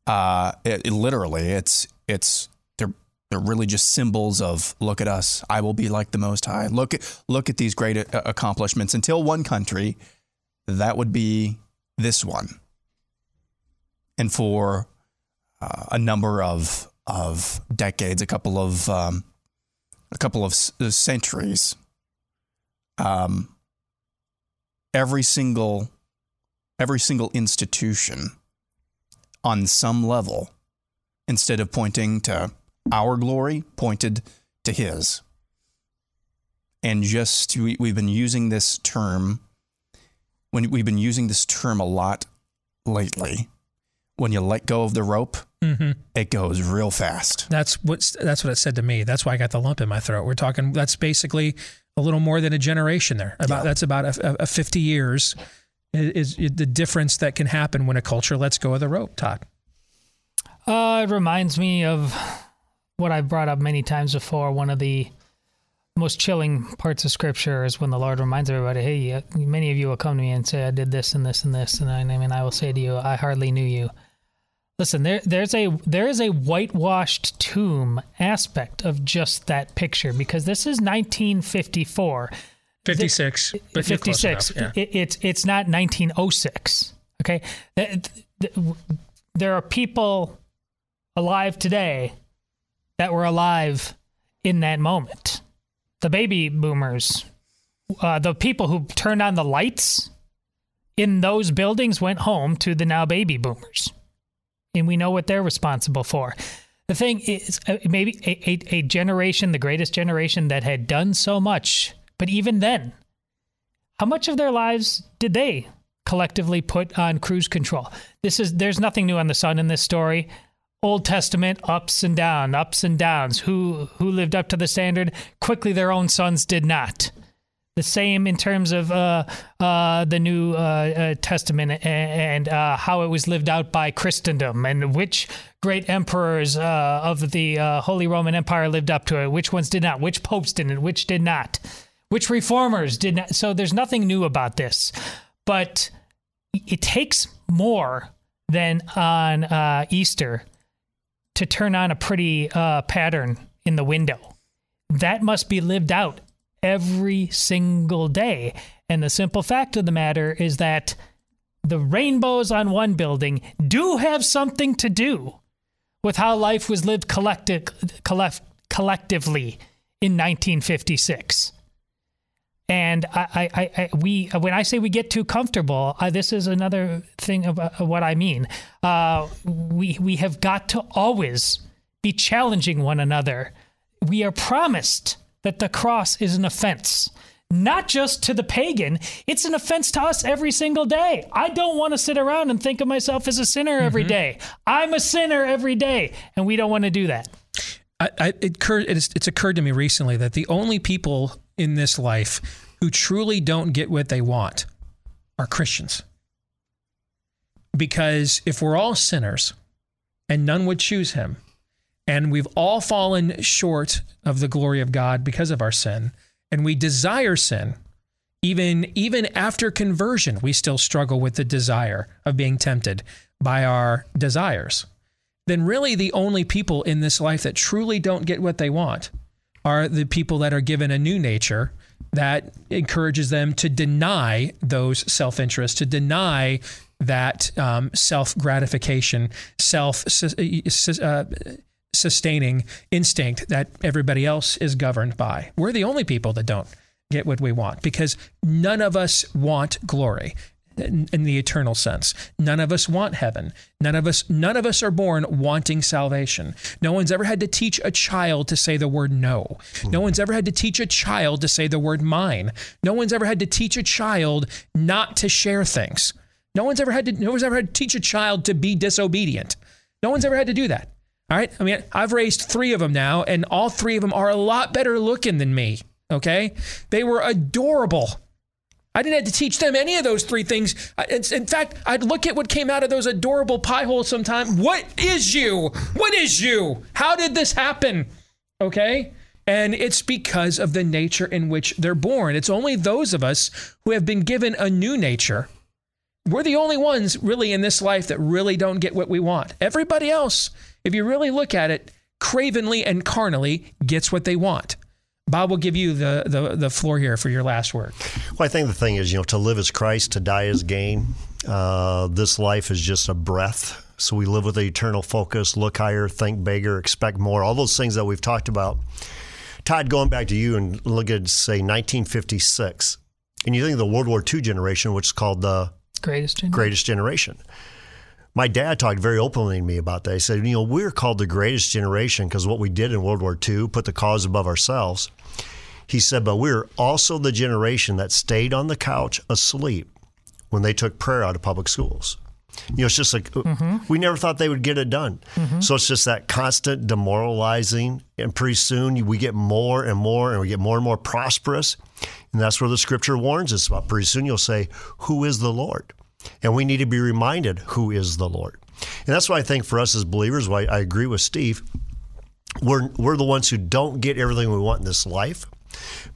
Uh, it, it, literally, it's it's they're they're really just symbols of look at us. I will be like the Most High. Look at look at these great uh, accomplishments. Until one country, that would be this one and for uh, a number of of decades, a couple of um, a couple of uh, centuries, um, every single every single institution on some level, instead of pointing to our glory, pointed to His. And just we, we've been using this term when we've been using this term a lot lately when you let go of the rope, mm-hmm. it goes real fast. That's what that's what it said to me. That's why I got the lump in my throat. We're talking. That's basically a little more than a generation there. About yeah. that's about a, a, fifty years is, the difference that can happen when a culture lets go of the rope. Todd. Uh, it reminds me of what I've brought up many times before. One of the most chilling parts of scripture is when the Lord reminds everybody, "Hey, many of you will come to me and say, I did this and this and this, and I, I mean, I will say to you, I hardly knew you." Listen, there, there's a there is a whitewashed tomb aspect of just that picture because this is 1954. 56, but 56. Yeah. It, it's it's not 1906. Okay, there are people alive today that were alive in that moment the baby boomers, uh, the people who turned on the lights in those buildings went home to the now baby boomers. And we know what they're responsible for. The thing is, uh, maybe a, a, a generation, the greatest generation that had done so much, but even then, how much of their lives did they collectively put on cruise control? This is there's nothing new on the sun in this story. Old Testament ups and down, ups and downs. Who who lived up to the standard? Quickly, their own sons did not. The same in terms of uh, uh, the New uh, uh Testament and, and uh, how it was lived out by Christendom, and which great emperors uh, of the Holy Roman Empire lived up to it, which ones did not, which popes didn't, which did not, which reformers did not. So there's nothing new about this, but it takes more than on Easter to turn on a pretty uh, pattern in the window. that must be lived out every single day. And the simple fact of the matter is that the rainbows on one building do have something to do with how life was lived collective, collect, collectively in 1956. And I, I, I, we, when I say we get too comfortable, I, this is another thing of, of what I mean. Uh, we, we have got to always be challenging one another. We are promised that the cross is an offense not just to the pagan, it's an offense to us every single day. I don't want to sit around and think of myself as a sinner every mm-hmm. day. I'm a sinner every day, and we don't want to do that. I, I, it occurred, it's, it's occurred to me recently that the only people in this life who truly don't get what they want are Christians. Because if we're all sinners and none would choose him, and we've all fallen short of the glory of God because of our sin, and we desire sin, even even after conversion, we still struggle with the desire of being tempted by our desires. Then really the only people in this life that truly don't get what they want are the people that are given a new nature that encourages them to deny those self interests, to deny that um, self gratification, self uh, sustaining instinct that everybody else is governed by. We're the only people that don't get what we want because none of us want glory in, the eternal sense. None of us want heaven. None of us none of us are born wanting salvation. No one's ever had to teach a child to say the word no. No one's ever had to teach a child to say the word mine. No one's ever had to teach a child not to share things. No one's ever had to no one's ever had to teach a child to be disobedient. No one's ever had to do that. All right. I mean, I've raised three of them now, and all three of them are a lot better looking than me. Okay. They were adorable. I didn't have to teach them any of those three things. In fact, I'd look at what came out of those adorable pie holes sometime. What is you? What is you? How did this happen? Okay. And it's because of the nature in which they're born. It's only those of us who have been given a new nature. We're the only ones really in this life that really don't get what we want. Everybody else if you really look at it, cravenly and carnally gets what they want. Bob will give you the, the, the floor here for your last word. Well, I think the thing is, you know, to live as Christ, to die as gain. Uh, this life is just a breath. So we live with an eternal focus, look higher, think bigger, expect more, all those things that we've talked about. Todd, going back to you and look at, say, 1956, and you think of the World War II generation, which is called the greatest generation. Greatest generation my dad talked very openly to me about that. He said, you know, we're called the greatest generation because what we did in World War II put the cause above ourselves. He said, but we're also the generation that stayed on the couch asleep when they took prayer out of public schools. You know, it's just like mm-hmm. we never thought they would get it done. Mm-hmm. So it's just that constant demoralizing. And pretty soon we get more and more and we get more and more prosperous. And that's where the scripture warns us about. Pretty soon you'll say, Who is the Lord? And we need to be reminded who is the Lord. And that's why I think for us as believers, why I agree with Steve, we're, we're the ones who don't get everything we want in this life,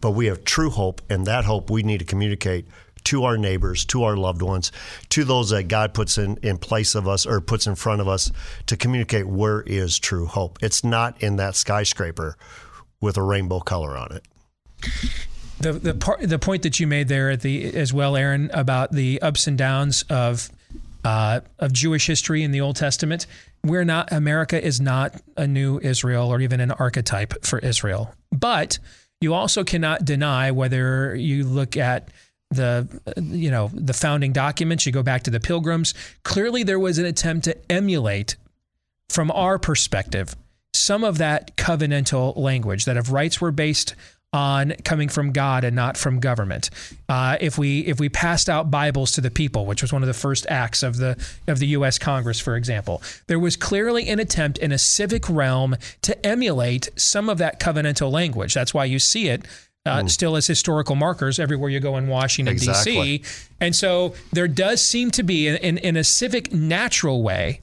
but we have true hope, and that hope we need to communicate to our neighbors, to our loved ones, to those that God puts in, in place of us or puts in front of us to communicate where is true hope. It's not in that skyscraper with a rainbow color on it the the part the point that you made there at the as well, Aaron, about the ups and downs of uh, of Jewish history in the Old Testament. We're not America is not a new Israel or even an archetype for Israel, but you also cannot deny whether you look at the you know the founding documents you go back to the pilgrims clearly there was an attempt to emulate from our perspective some of that covenantal language that if rights were based on coming from God and not from government. Uh, if we if we passed out Bibles to the people, which was one of the first acts of the of the U.S. Congress, for example, there was clearly an attempt in a civic realm to emulate some of that covenantal language. That's why you see it. Uh, mm. Still, as historical markers everywhere you go in Washington exactly. D.C., and so there does seem to be, in, in a civic natural way,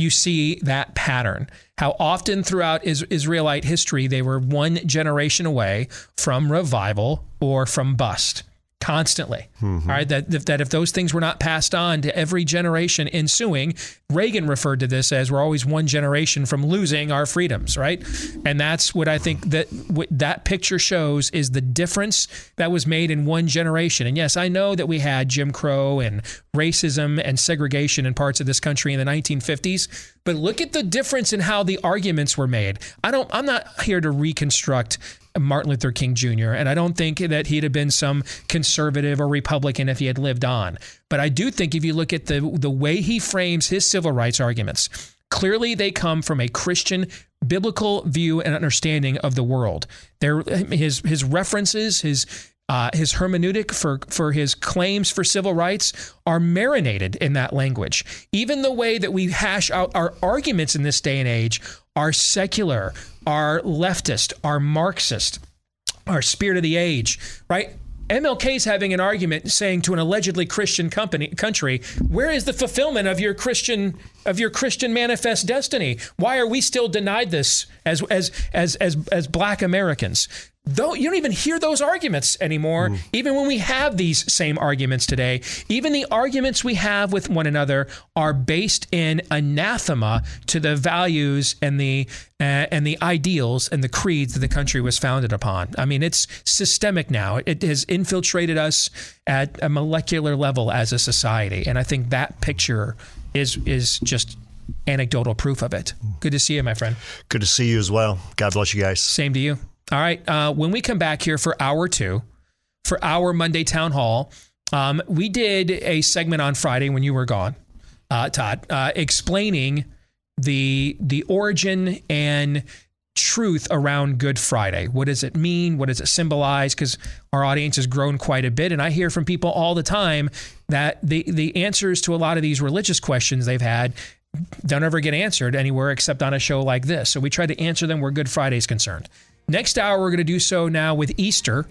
you see that pattern. How often throughout Israelite history they were one generation away from revival or from bust. Constantly. Mm-hmm. All right, that that if those things were not passed on to every generation ensuing, Reagan referred to this as we're always one generation from losing our freedoms, right? And that's what I think that what that picture shows is the difference that was made in one generation. And yes, I know that we had Jim Crow and racism and segregation in parts of this country in the 1950s, but look at the difference in how the arguments were made. I don't I'm not here to reconstruct Martin Luther King Jr. And I don't think that he'd have been some conservative or Republican if he had lived on. But I do think if you look at the the way he frames his civil rights arguments, clearly they come from a Christian biblical view and understanding of the world. There his his references, his uh, his hermeneutic for, for his claims for civil rights are marinated in that language. Even the way that we hash out our arguments in this day and age are secular, are leftist, are Marxist, are spirit of the age, right? MLK is having an argument saying to an allegedly Christian company country, where is the fulfillment of your Christian of your Christian manifest destiny? Why are we still denied this as as as as as black Americans? Though you don't even hear those arguments anymore, even when we have these same arguments today, even the arguments we have with one another are based in anathema to the values and the uh, and the ideals and the creeds that the country was founded upon. I mean, it's systemic now. It has infiltrated us at a molecular level as a society, and I think that picture is is just anecdotal proof of it. Good to see you, my friend. Good to see you as well. God bless you guys. Same to you. All right. Uh, when we come back here for hour two, for our Monday town hall, um, we did a segment on Friday when you were gone, uh, Todd, uh, explaining the the origin and truth around Good Friday. What does it mean? What does it symbolize? Because our audience has grown quite a bit, and I hear from people all the time that the the answers to a lot of these religious questions they've had don't ever get answered anywhere except on a show like this. So we try to answer them where Good Friday is concerned. Next hour, we're going to do so now with Easter.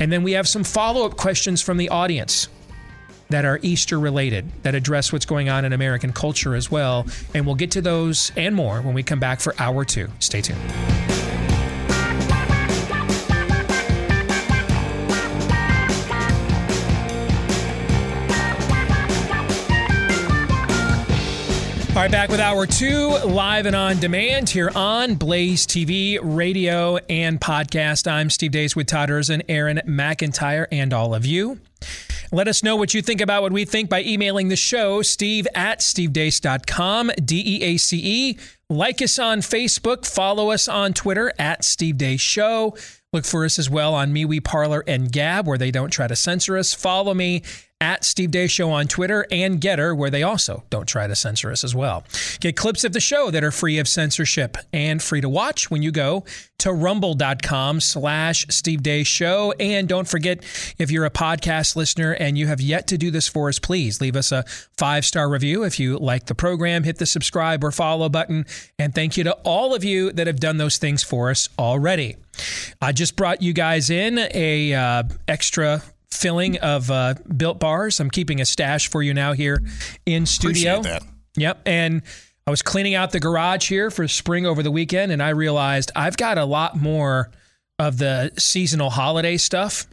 And then we have some follow up questions from the audience that are Easter related, that address what's going on in American culture as well. And we'll get to those and more when we come back for hour two. Stay tuned. All right, back with hour two, live and on demand here on Blaze TV, radio, and podcast. I'm Steve Deace with Todd and Aaron McIntyre, and all of you. Let us know what you think about what we think by emailing the show, steve at stevedeace.com, D E A C E. Like us on Facebook, follow us on Twitter at Steve Deace Show. Look for us as well on MeWe, Parler, and Gab, where they don't try to censor us. Follow me at Steve Deace Show on Twitter and Gettr, where they also don't try to censor us as well. Get clips of the show that are free of censorship and free to watch when you go to rumble.com slash Steve Deace Show. And don't forget, if you're a podcast listener and you have yet to do this for us, please leave us a five star review. If you like the program, hit the subscribe or follow button. And thank you to all of you that have done those things for us already. I just brought you guys in a uh, extra filling of uh, built bars. I'm keeping a stash for you now here in studio. Yep. And I was cleaning out the garage here for spring over the weekend, and I realized I've got a lot more of the seasonal holiday stuff.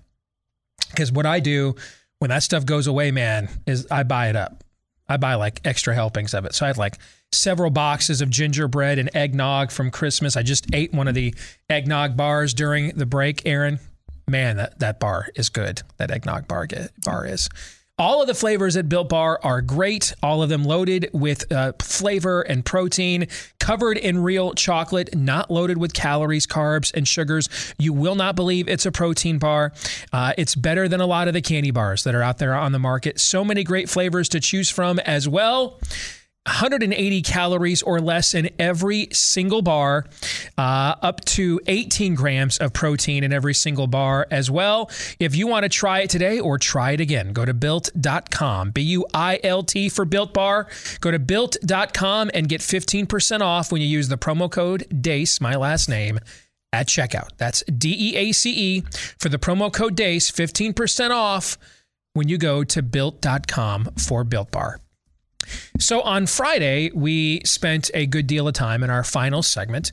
Because what I do when that stuff goes away, man, is I buy it up. I buy like extra helpings of it. So I had like several boxes of gingerbread and eggnog from Christmas. I just ate one of the eggnog bars during the break, Aaron man, that, that bar is good. That eggnog bar get, bar is. All of the flavors at Built Bar are great. All of them loaded with uh, flavor and protein, covered in real chocolate, not loaded with calories, carbs, and sugars. You will not believe it's a protein bar. Uh, it's better than a lot of the candy bars that are out there on the market. So many great flavors to choose from as well. 180 calories or less in every single bar, uh, up to 18 grams of protein in every single bar as well. If you want to try it today or try it again, go to built.com, B U I L T for built bar. Go to built.com and get 15% off when you use the promo code DEACE, my last name. At checkout. That's D E A C E for the promo code DEACE, 15% off when you go to built.com for Built Bar. So on Friday, we spent a good deal of time in our final segment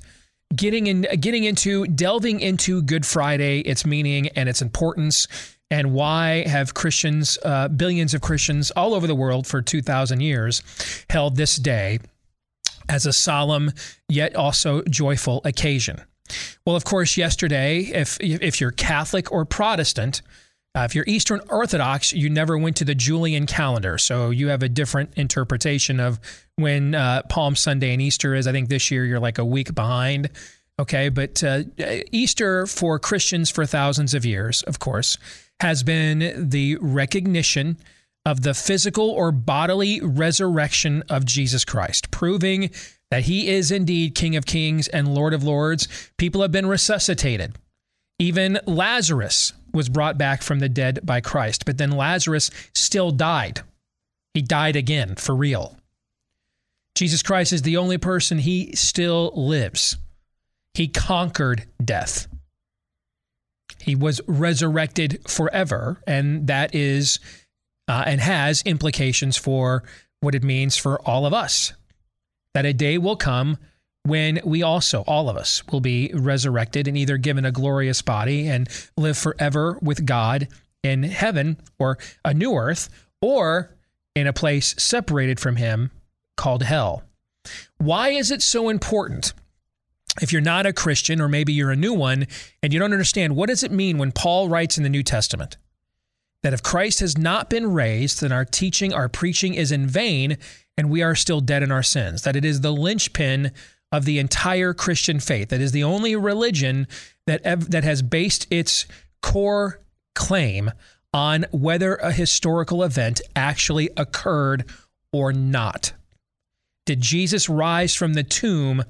getting in getting into delving into Good Friday, its meaning and its importance. And why have Christians, uh, billions of Christians all over the world for 2,000 years, held this day as a solemn yet also joyful occasion? Well, of course, yesterday, if if you're Catholic or Protestant, uh, if you're Eastern Orthodox, you never went to the Julian calendar, so you have a different interpretation of when uh, Palm Sunday and Easter is. I think this year you're like a week behind. Okay, but uh, Easter for Christians for thousands of years, of course, has been the recognition of the physical or bodily resurrection of Jesus Christ, proving that he is indeed King of Kings and Lord of Lords. People have been resuscitated. Even Lazarus was brought back from the dead by Christ, but then Lazarus still died. He died again for real. Jesus Christ is the only person he still lives. He conquered death. He was resurrected forever, and that is uh, and has implications for what it means for all of us. That a day will come when we also, all of us, will be resurrected and either given a glorious body and live forever with God in heaven or a new earth, or in a place separated from Him called hell. Why is it so important? If you're not a Christian, or maybe you're a new one, and you don't understand, what does it mean when Paul writes in the New Testament that if Christ has not been raised, then our teaching, our preaching is in vain, and we are still dead in our sins? That it is the linchpin of the entire Christian faith. That is the only religion that ev- that has based its core claim on whether a historical event actually occurred or not. Did Jesus rise from the tomb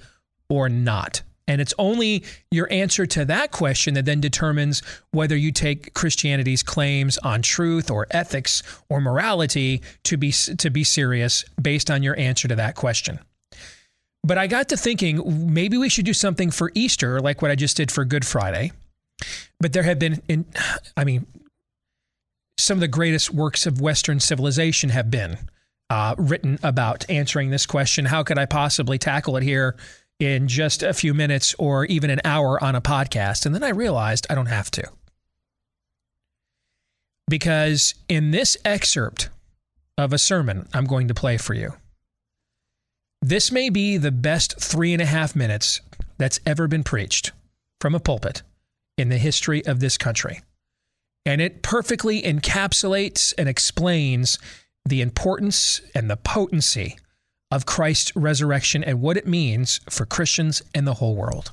or not? And it's only your answer to that question that then determines whether you take Christianity's claims on truth or ethics or morality to be to be serious based on your answer to that question. But I got to thinking maybe we should do something for Easter, like what I just did for Good Friday. But there have been, in, I mean, some of the greatest works of Western civilization have been uh, written about answering this question. How could I possibly tackle it here in just a few minutes or even an hour on a podcast? And then I realized I don't have to. Because in this excerpt of a sermon I'm going to play for you, this may be the best three and a half minutes that's ever been preached from a pulpit in the history of this country. And it perfectly encapsulates and explains the importance and the potency of Christ's resurrection and what it means for Christians and the whole world.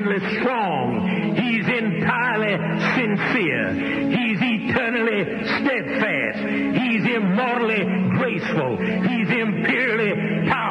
strong. He's entirely sincere. He's eternally steadfast. He's immortally graceful. He's imperially powerful.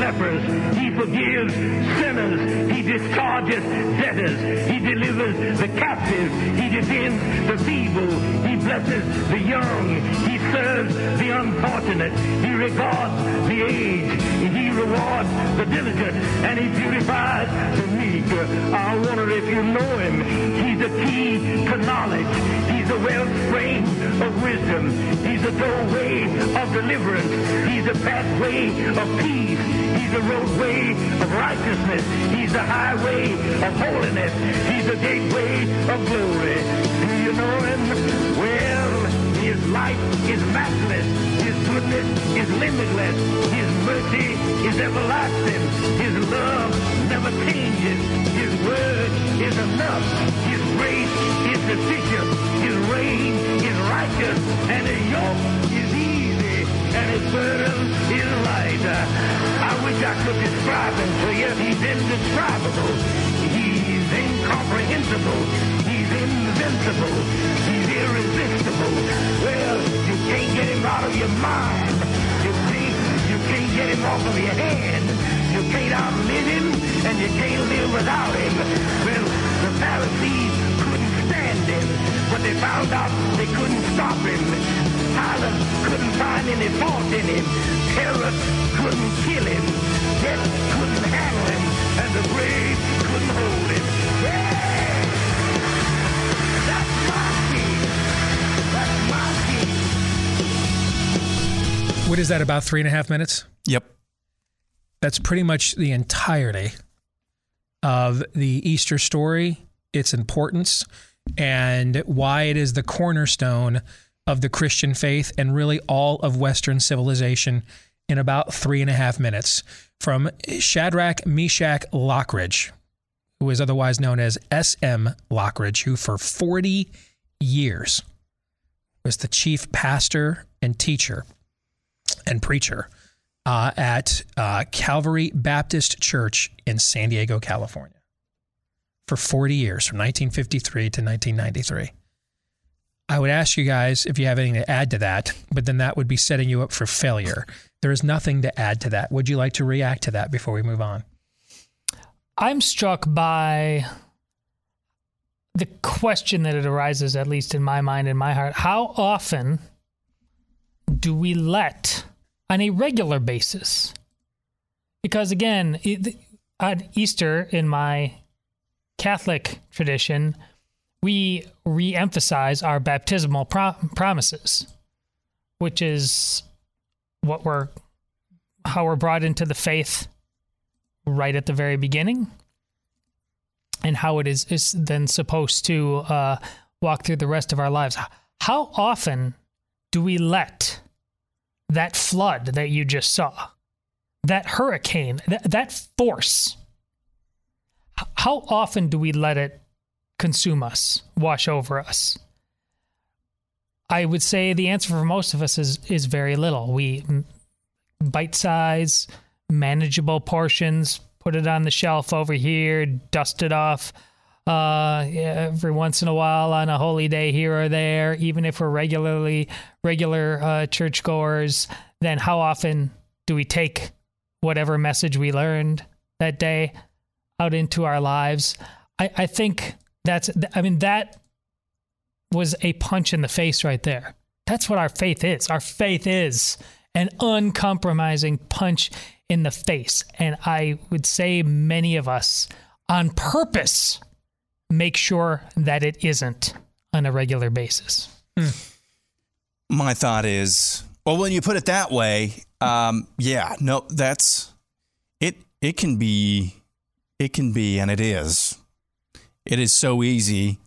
Lepers. He forgives sinners. He discharges debtors. He delivers the captive. He defends the feeble. He blesses the young. He serves the unfortunate. He regards the aged. He rewards the diligent. And He beautifies the meek. I wonder if you know Him. He's a key to knowledge. He's the wellspring of wisdom. He's the doorway of deliverance. He's a pathway of peace. He's a roadway of righteousness. He's a highway of holiness. He's a gateway of glory. Do you know him? Well, his life is matchless. Goodness is limitless. His mercy is everlasting. His love never changes. His word is enough. His grace is sufficient. His reign is righteous. And his yoke is easy. And his burden is light. I wish I could describe him to you. He's indescribable. He's incomprehensible. He's invincible. He's irresistible. Well, can't get him out of your mind. You can't, you can't get him off of your hand. You can't outlive him, and you can't live without him. Well, the Pharisees couldn't stand him, but they found out they couldn't stop him. Pilate couldn't find any fault in him. Herod couldn't kill him. Death couldn't handle him, and the grave couldn't hold him. Yeah! What is that, about three and a half minutes? Yep. That's pretty much the entirety of the Easter story, its importance, and why it is the cornerstone of the Christian faith and really all of Western civilization in about three and a half minutes. From Shadrach Meshach Lockridge, who is otherwise known as S.M. Lockridge, who for 40 years was the chief pastor and teacher and preacher uh, at uh, Calvary Baptist Church in San Diego, California, for 40 years, from 1953 to 1993. I would ask you guys if you have anything to add to that, but then that would be setting you up for failure. There is nothing to add to that. Would you like to react to that before we move on? I'm struck by the question that it arises, at least in my mind and my heart. How often do we let, on a regular basis, because again, it, at Easter in my Catholic tradition, we re-emphasize our baptismal pro- promises, which is what we're how we're brought into the faith right at the very beginning and how it is is then supposed to uh, walk through the rest of our lives. How often do we let that flood that you just saw, that hurricane, that, that force, how often do we let it consume us, wash over us? I would say the answer for most of us is is very little. We bite size, manageable portions, put it on the shelf over here, dust it off uh, every once in a while on a holy day here or there, even if we're regularly regular uh, churchgoers, then how often do we take whatever message we learned that day out into our lives? I, I think that's, I mean, that was a punch in the face right there. That's what our faith is. Our faith is an uncompromising punch in the face. And I would say many of us on purpose make sure that it isn't on a regular basis. My thought is, well, when you put it that way, um, yeah, no, that's it. It can be, it can be, and it is. It is so easy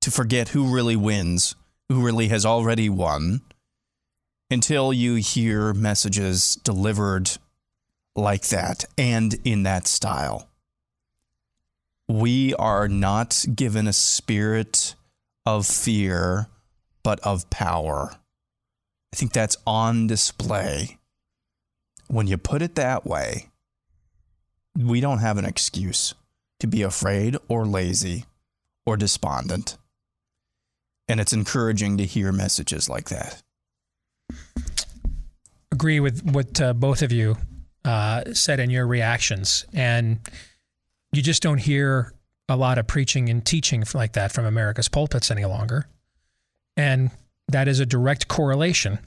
to forget who really wins, who really has already won, until you hear messages delivered like that and in that style. We are not given a spirit of fear, but of power. I think that's on display. When you put it that way, we don't have an excuse to be afraid or lazy or despondent. And it's encouraging to hear messages like that. Agree with what uh, both of you uh, said in your reactions. And you just don't hear a lot of preaching and teaching like that from America's pulpits any longer. And that is a direct correlation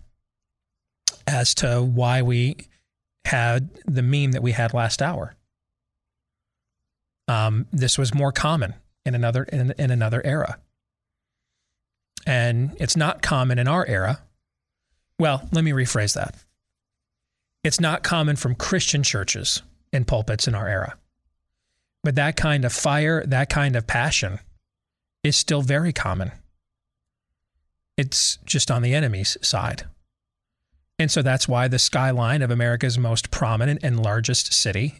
as to why we had the meme that we had last hour. Um, this was more common in another in, in another era, and it's not common in our era Well, let me rephrase that. It's not common from Christian churches and pulpits in our era. But that kind of fire, that kind of passion is still very common. It's just on the enemy's side. And so that's why the skyline of America's most prominent and largest city,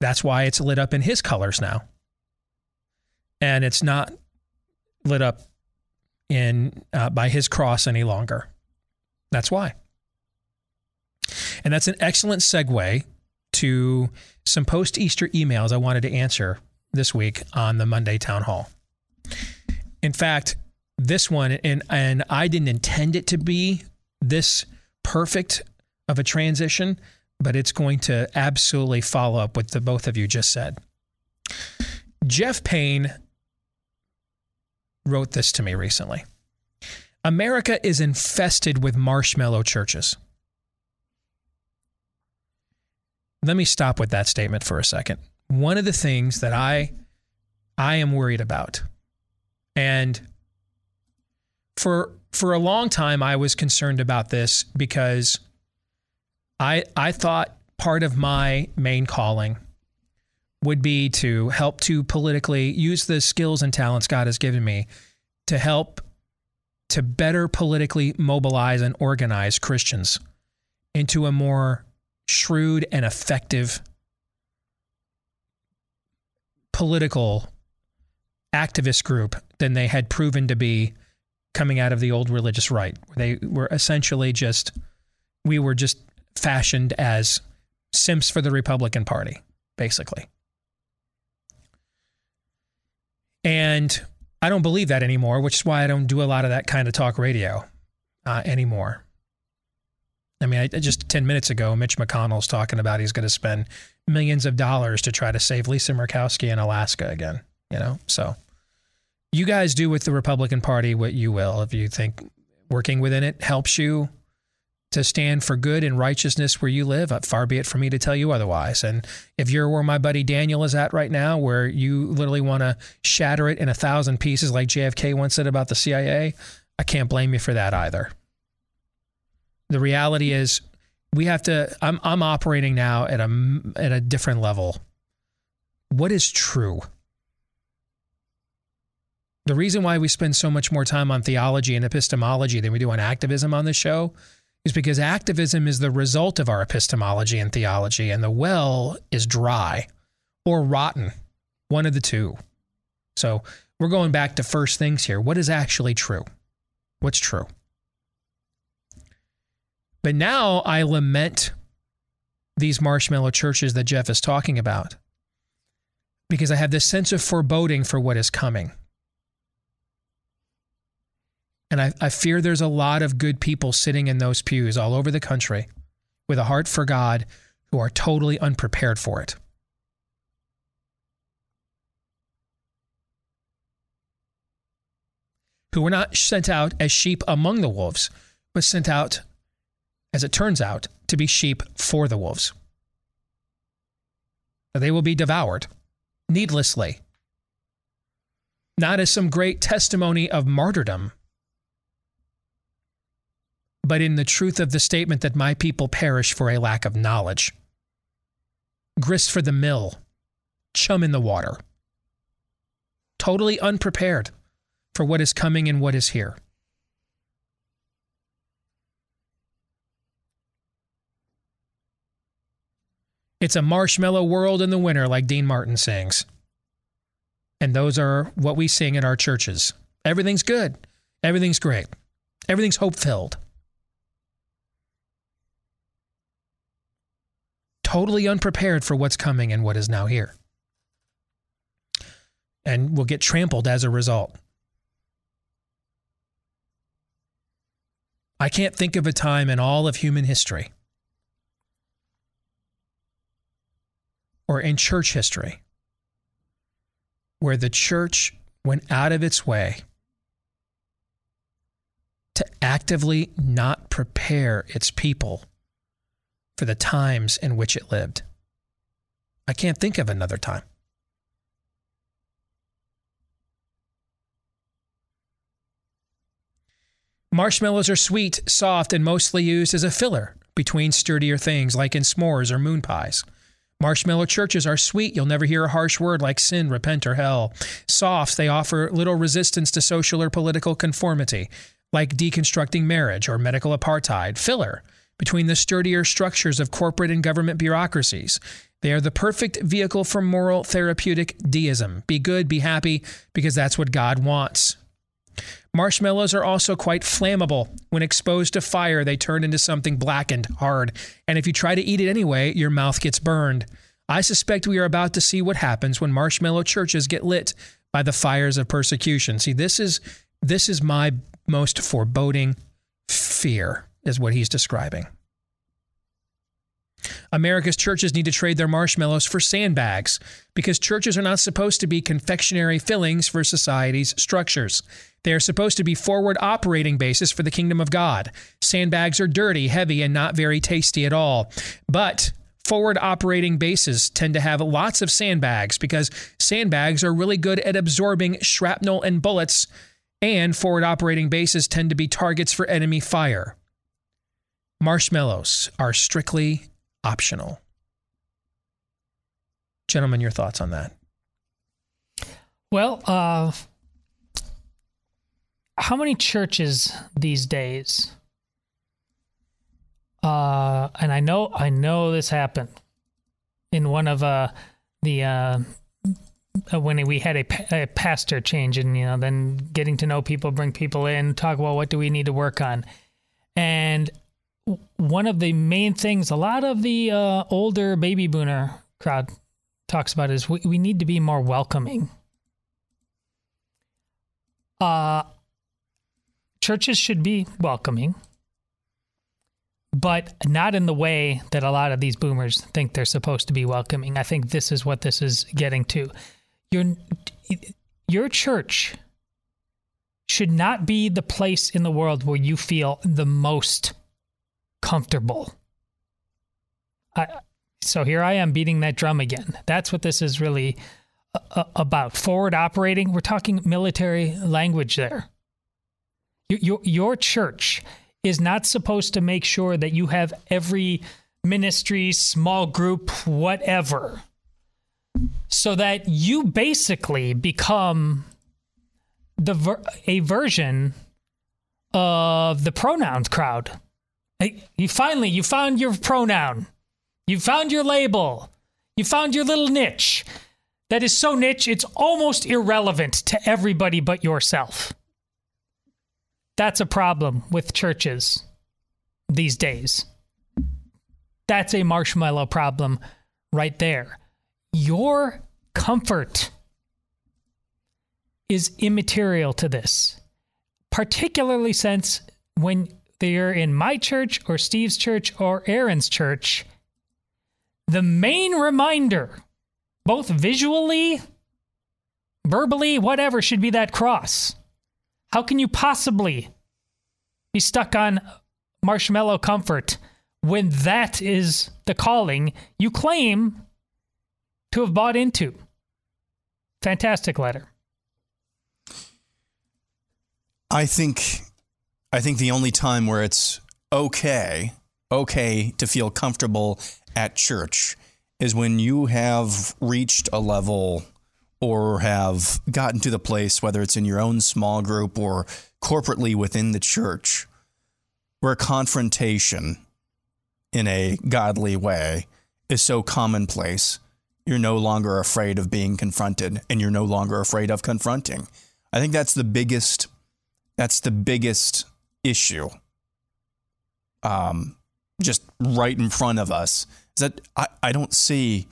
that's why it's lit up in his colors now. And it's not lit up in uh, by his cross any longer. That's why. And that's an excellent segue to some post Easter emails I wanted to answer this week on the Monday Town Hall. In fact, this one, and, and I didn't intend it to be this perfect of a transition, but it's going to absolutely follow up with the both of you just said. Jeff Payne wrote this to me recently. America is infested with marshmallow churches. Let me stop with that statement for a second. One of the things that I I am worried about and for for a long time I was concerned about this because I I thought part of my main calling would be to help to politically use the skills and talents God has given me to help to better politically mobilize and organize Christians into a more shrewd and effective political activist group than they had proven to be coming out of the old religious right. They were essentially just, we were just fashioned as simps for the Republican Party, basically. And I don't believe that anymore, which is why I don't do a lot of that kind of talk radio uh, anymore. I mean, I, just 10 minutes ago, Mitch McConnell's talking about he's going to spend millions of dollars to try to save Lisa Murkowski in Alaska again, you know? So you guys do with the Republican Party what you will. If you think working within it helps you to stand for good and righteousness where you live, uh, far be it for me to tell you otherwise. And if you're where my buddy Daniel is at right now, where you literally want to shatter it in a thousand pieces, like JFK once said about the CIA, I can't blame you for that either. The reality is, we have to. I'm I'm operating now at a at a different level. What is true? The reason why we spend so much more time on theology and epistemology than we do on activism on this show is because activism is the result of our epistemology and theology, and the well is dry or rotten, one of the two. So we're going back to first things here. What is actually true? What's true? But now I lament these marshmallow churches that Jeff is talking about because I have this sense of foreboding for what is coming. And I, I fear there's a lot of good people sitting in those pews all over the country with a heart for God who are totally unprepared for it. Who were not sent out as sheep among the wolves, but sent out, as it turns out, to be sheep for the wolves. They will be devoured needlessly, not as some great testimony of martyrdom but in the truth of the statement that my people perish for a lack of knowledge. Grist for the mill, chum in the water. Totally unprepared for what is coming and what is here. It's a marshmallow world in the winter, like Dean Martin sings. And those are what we sing in our churches. Everything's good. Everything's great. Everything's hope filled. totally unprepared for what's coming and what is now here. And will get trampled as a result. I can't think of a time in all of human history or in church history where the church went out of its way to actively not prepare its people for the times in which it lived. I can't think of another time. Marshmallows are sweet, soft, and mostly used as a filler between sturdier things like in s'mores or moon pies. Marshmallow churches are sweet. You'll never hear a harsh word like sin, repent, or hell. Soft, they offer little resistance to social or political conformity, like deconstructing marriage or medical apartheid. Filler, between the sturdier structures of corporate and government bureaucracies. They are the perfect vehicle for moral therapeutic deism. Be good, be happy, because that's what God wants. Marshmallows are also quite flammable. When exposed to fire, they turn into something blackened, hard, and if you try to eat it anyway, your mouth gets burned. I suspect we are about to see what happens when marshmallow churches get lit by the fires of persecution. See, this is this is my most foreboding fear is what he's describing. America's churches need to trade their marshmallows for sandbags because churches are not supposed to be confectionery fillings for society's structures. They are supposed to be forward operating bases for the kingdom of God. Sandbags are dirty, heavy, and not very tasty at all. But forward operating bases tend to have lots of sandbags because sandbags are really good at absorbing shrapnel and bullets, and forward operating bases tend to be targets for enemy fire. Marshmallows are strictly optional. Gentlemen, your thoughts on that? Well, uh, how many churches these days? Uh, and I know, I know this happened in one of uh, the uh, when we had a, a pastor change, and you know, then getting to know people, bring people in, talk about what do we need to work on, and one of the main things a lot of the uh, older baby boomer crowd talks about is we, we need to be more welcoming. Uh, churches should be welcoming, but not in the way that a lot of these boomers think they're supposed to be welcoming. I think this is what this is getting to. Your your church should not be the place in the world where you feel the most comfortable. I, so here I am beating that drum again. That's what this is really uh, uh, about. Forward operating, we're talking military language there. Your, your, your church is not supposed to make sure that you have every ministry, small group, whatever, so that you basically become the ver- a version of the pronouns crowd you finally you found your pronoun. You found your label. You found your little niche. That is so niche it's almost irrelevant to everybody but yourself. That's a problem with churches these days. That's a marshmallow problem right there. Your comfort is immaterial to this, particularly since when they're in my church or Steve's church or Aaron's church, the main reminder, both visually, verbally, whatever, should be that cross. How can you possibly be stuck on marshmallow comfort when that is the calling you claim to have bought into? Fantastic letter. I think I think the only time where it's okay, okay to feel comfortable at church is when you have reached a level or have gotten to the place, whether it's in your own small group or corporately within the church, where confrontation in a godly way is so commonplace, you're no longer afraid of being confronted and you're no longer afraid of confronting. I think that's the biggest that's the biggest issue um, just right in front of us is that I, I don't see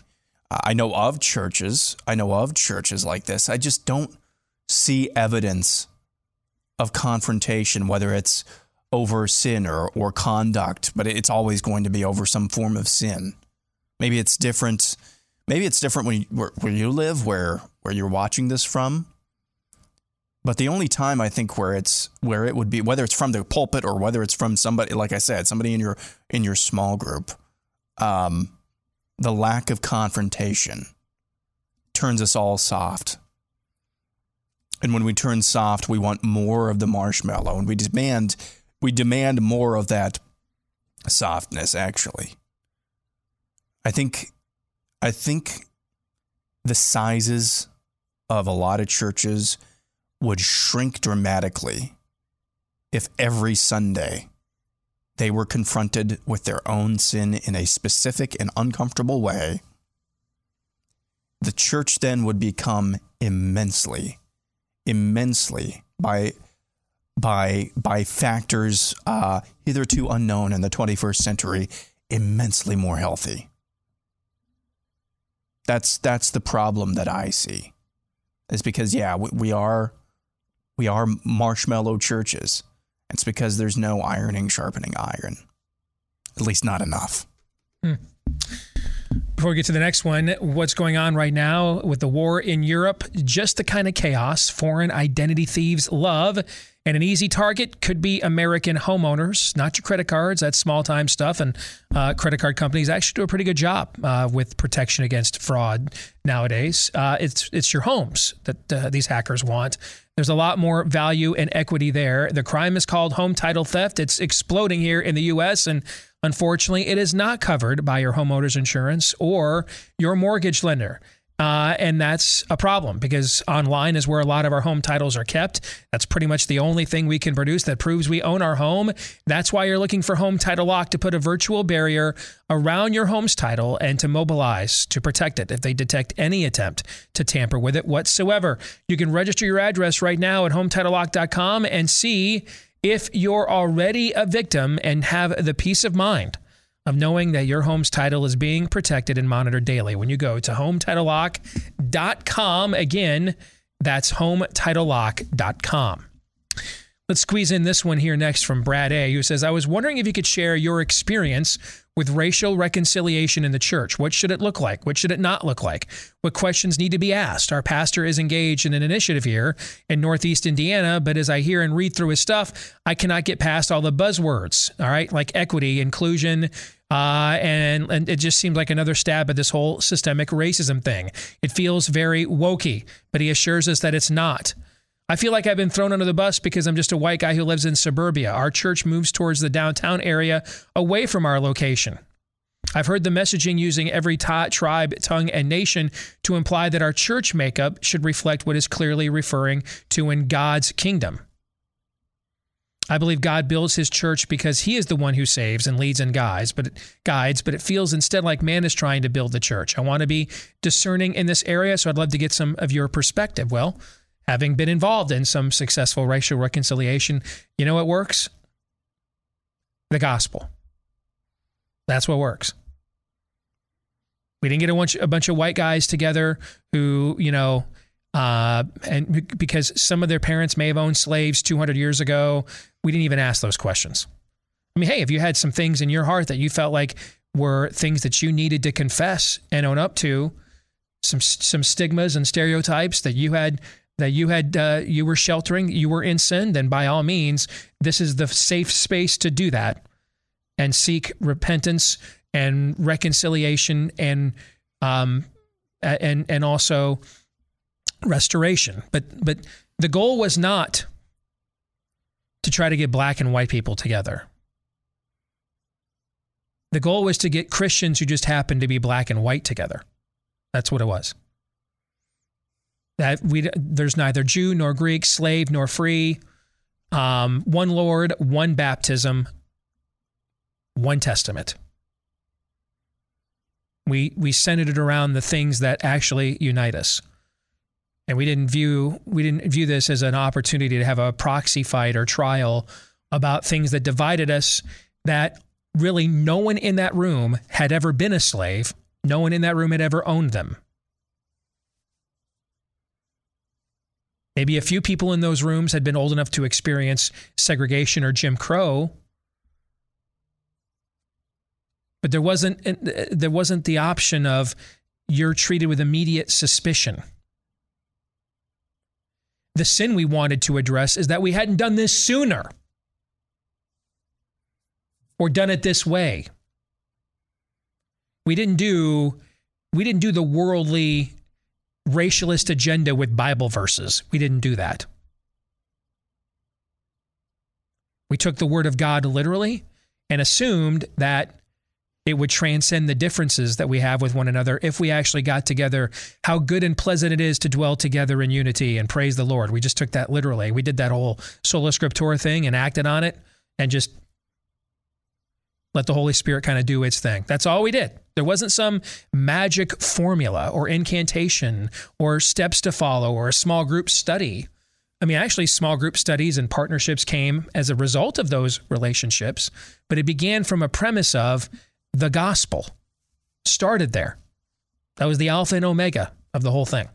I know of churches I know of churches like this. I just don't see evidence of confrontation whether it's over sin or, or conduct but it's always going to be over some form of sin. Maybe it's different maybe it's different when you, where, where you live where where you're watching this from but the only time I think where it's where it would be whether it's from the pulpit or whether it's from somebody like I said, somebody in your in your small group, um, the lack of confrontation turns us all soft. And when we turn soft, we want more of the marshmallow, and we demand we demand more of that softness. Actually, I think I think the sizes of a lot of churches would shrink dramatically if every Sunday they were confronted with their own sin in a specific and uncomfortable way. The church then would become immensely, immensely by by by factors uh, hitherto unknown in the 21st century, immensely more healthy. That's that's the problem that I see. Is because yeah, we, we are we are marshmallow churches. It's because there's no ironing sharpening iron. At least not enough. Hmm. Before we get to the next one, what's going on right now with the war in Europe? Just the kind of chaos foreign identity thieves love. And an easy target could be American homeowners, not your credit cards. That's small time stuff. And uh, credit card companies actually do a pretty good job uh, with protection against fraud nowadays. Uh, it's it's your homes that uh, these hackers want. There's a lot more value and equity there. The crime is called home title theft. It's exploding here in the U.S. and unfortunately, it is not covered by your homeowner's insurance or your mortgage lender. Uh, and that's a problem because online is where a lot of our home titles are kept. That's pretty much the only thing we can produce that proves we own our home. That's why you're looking for Home Title Lock to put a virtual barrier around your home's title and to mobilize to protect it if they detect any attempt to tamper with it whatsoever. You can register your address right now at hometitlelock.com and see if you're already a victim and have the peace of mind of knowing that your home's title is being protected and monitored daily when you go to hometitlelock.com. Again, that's hometitlelock.com. Let's squeeze in this one here next from Brad A., who says, I was wondering if you could share your experience with racial reconciliation in the church. What should it look like? What should it not look like? What questions need to be asked? Our pastor is engaged in an initiative here in Northeast Indiana, but as I hear and read through his stuff, I cannot get past all the buzzwords, all right, like equity, inclusion, uh, and, and it just seems like another stab at this whole systemic racism thing. It feels very wokey, but he assures us that it's not. I feel like I've been thrown under the bus because I'm just a white guy who lives in suburbia. Our church moves towards the downtown area away from our location. I've heard the messaging using every tribe, tongue, and nation to imply that our church makeup should reflect what is clearly referring to in God's kingdom. I believe God builds his church because he is the one who saves and leads and guides, but guides, but it feels instead like man is trying to build the church. I want to be discerning in this area, so I'd love to get some of your perspective. Well, having been involved in some successful racial reconciliation, you know what works? The gospel. That's what works. We didn't get a bunch, a bunch of white guys together who, you know, uh, and because some of their parents may have owned slaves 200 years ago, we didn't even ask those questions. I mean, hey, if you had some things in your heart that you felt like were things that you needed to confess and own up to, some some stigmas and stereotypes that you had that you had uh, you were sheltering, you were in sin, then by all means, this is the safe space to do that and seek repentance and reconciliation and um and and also restoration. But but the goal was not to try to get black and white people together. The goal was to get Christians who just happened to be black and white together. That's what it was that we there's neither Jew nor Greek, slave nor free, um, one Lord, one baptism, one testament. We we centered it around the things that actually unite us, and we didn't view we didn't view this as an opportunity to have a proxy fight or trial about things that divided us. That really no one in that room had ever been a slave. No one in that room had ever owned them. Maybe a few people in those rooms had been old enough to experience segregation or Jim Crow. But there wasn't uh, there wasn't the option of you're treated with immediate suspicion. The sin we wanted to address is that we hadn't done this sooner or done it this way. We didn't do we didn't do the worldly racialist agenda with Bible verses. We didn't do that. We took the word of God literally and assumed that it would transcend the differences that we have with one another if we actually got together. How good and pleasant it is to dwell together in unity and praise the Lord. We just took that literally. We did that whole sola scriptura thing and acted on it and just let the Holy Spirit kind of do its thing. That's all we did. There wasn't some magic formula or incantation or steps to follow or a small group study. I mean, actually, small group studies and partnerships came as a result of those relationships, but it began from a premise of the gospel. Started there. That was the alpha and omega of the whole thing.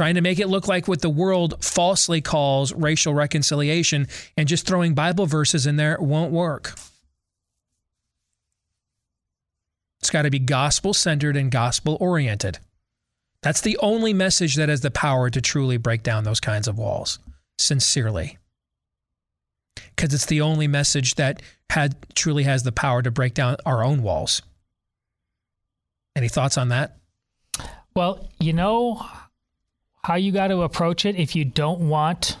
Trying to make it look like what the world falsely calls racial reconciliation and just throwing Bible verses in there won't work. It's got to be gospel centered and gospel oriented. That's the only message that has the power to truly break down those kinds of walls, sincerely because it's the only message that had truly has the power to break down our own walls. Any thoughts on that? Well, you know how you got to approach it if you don't want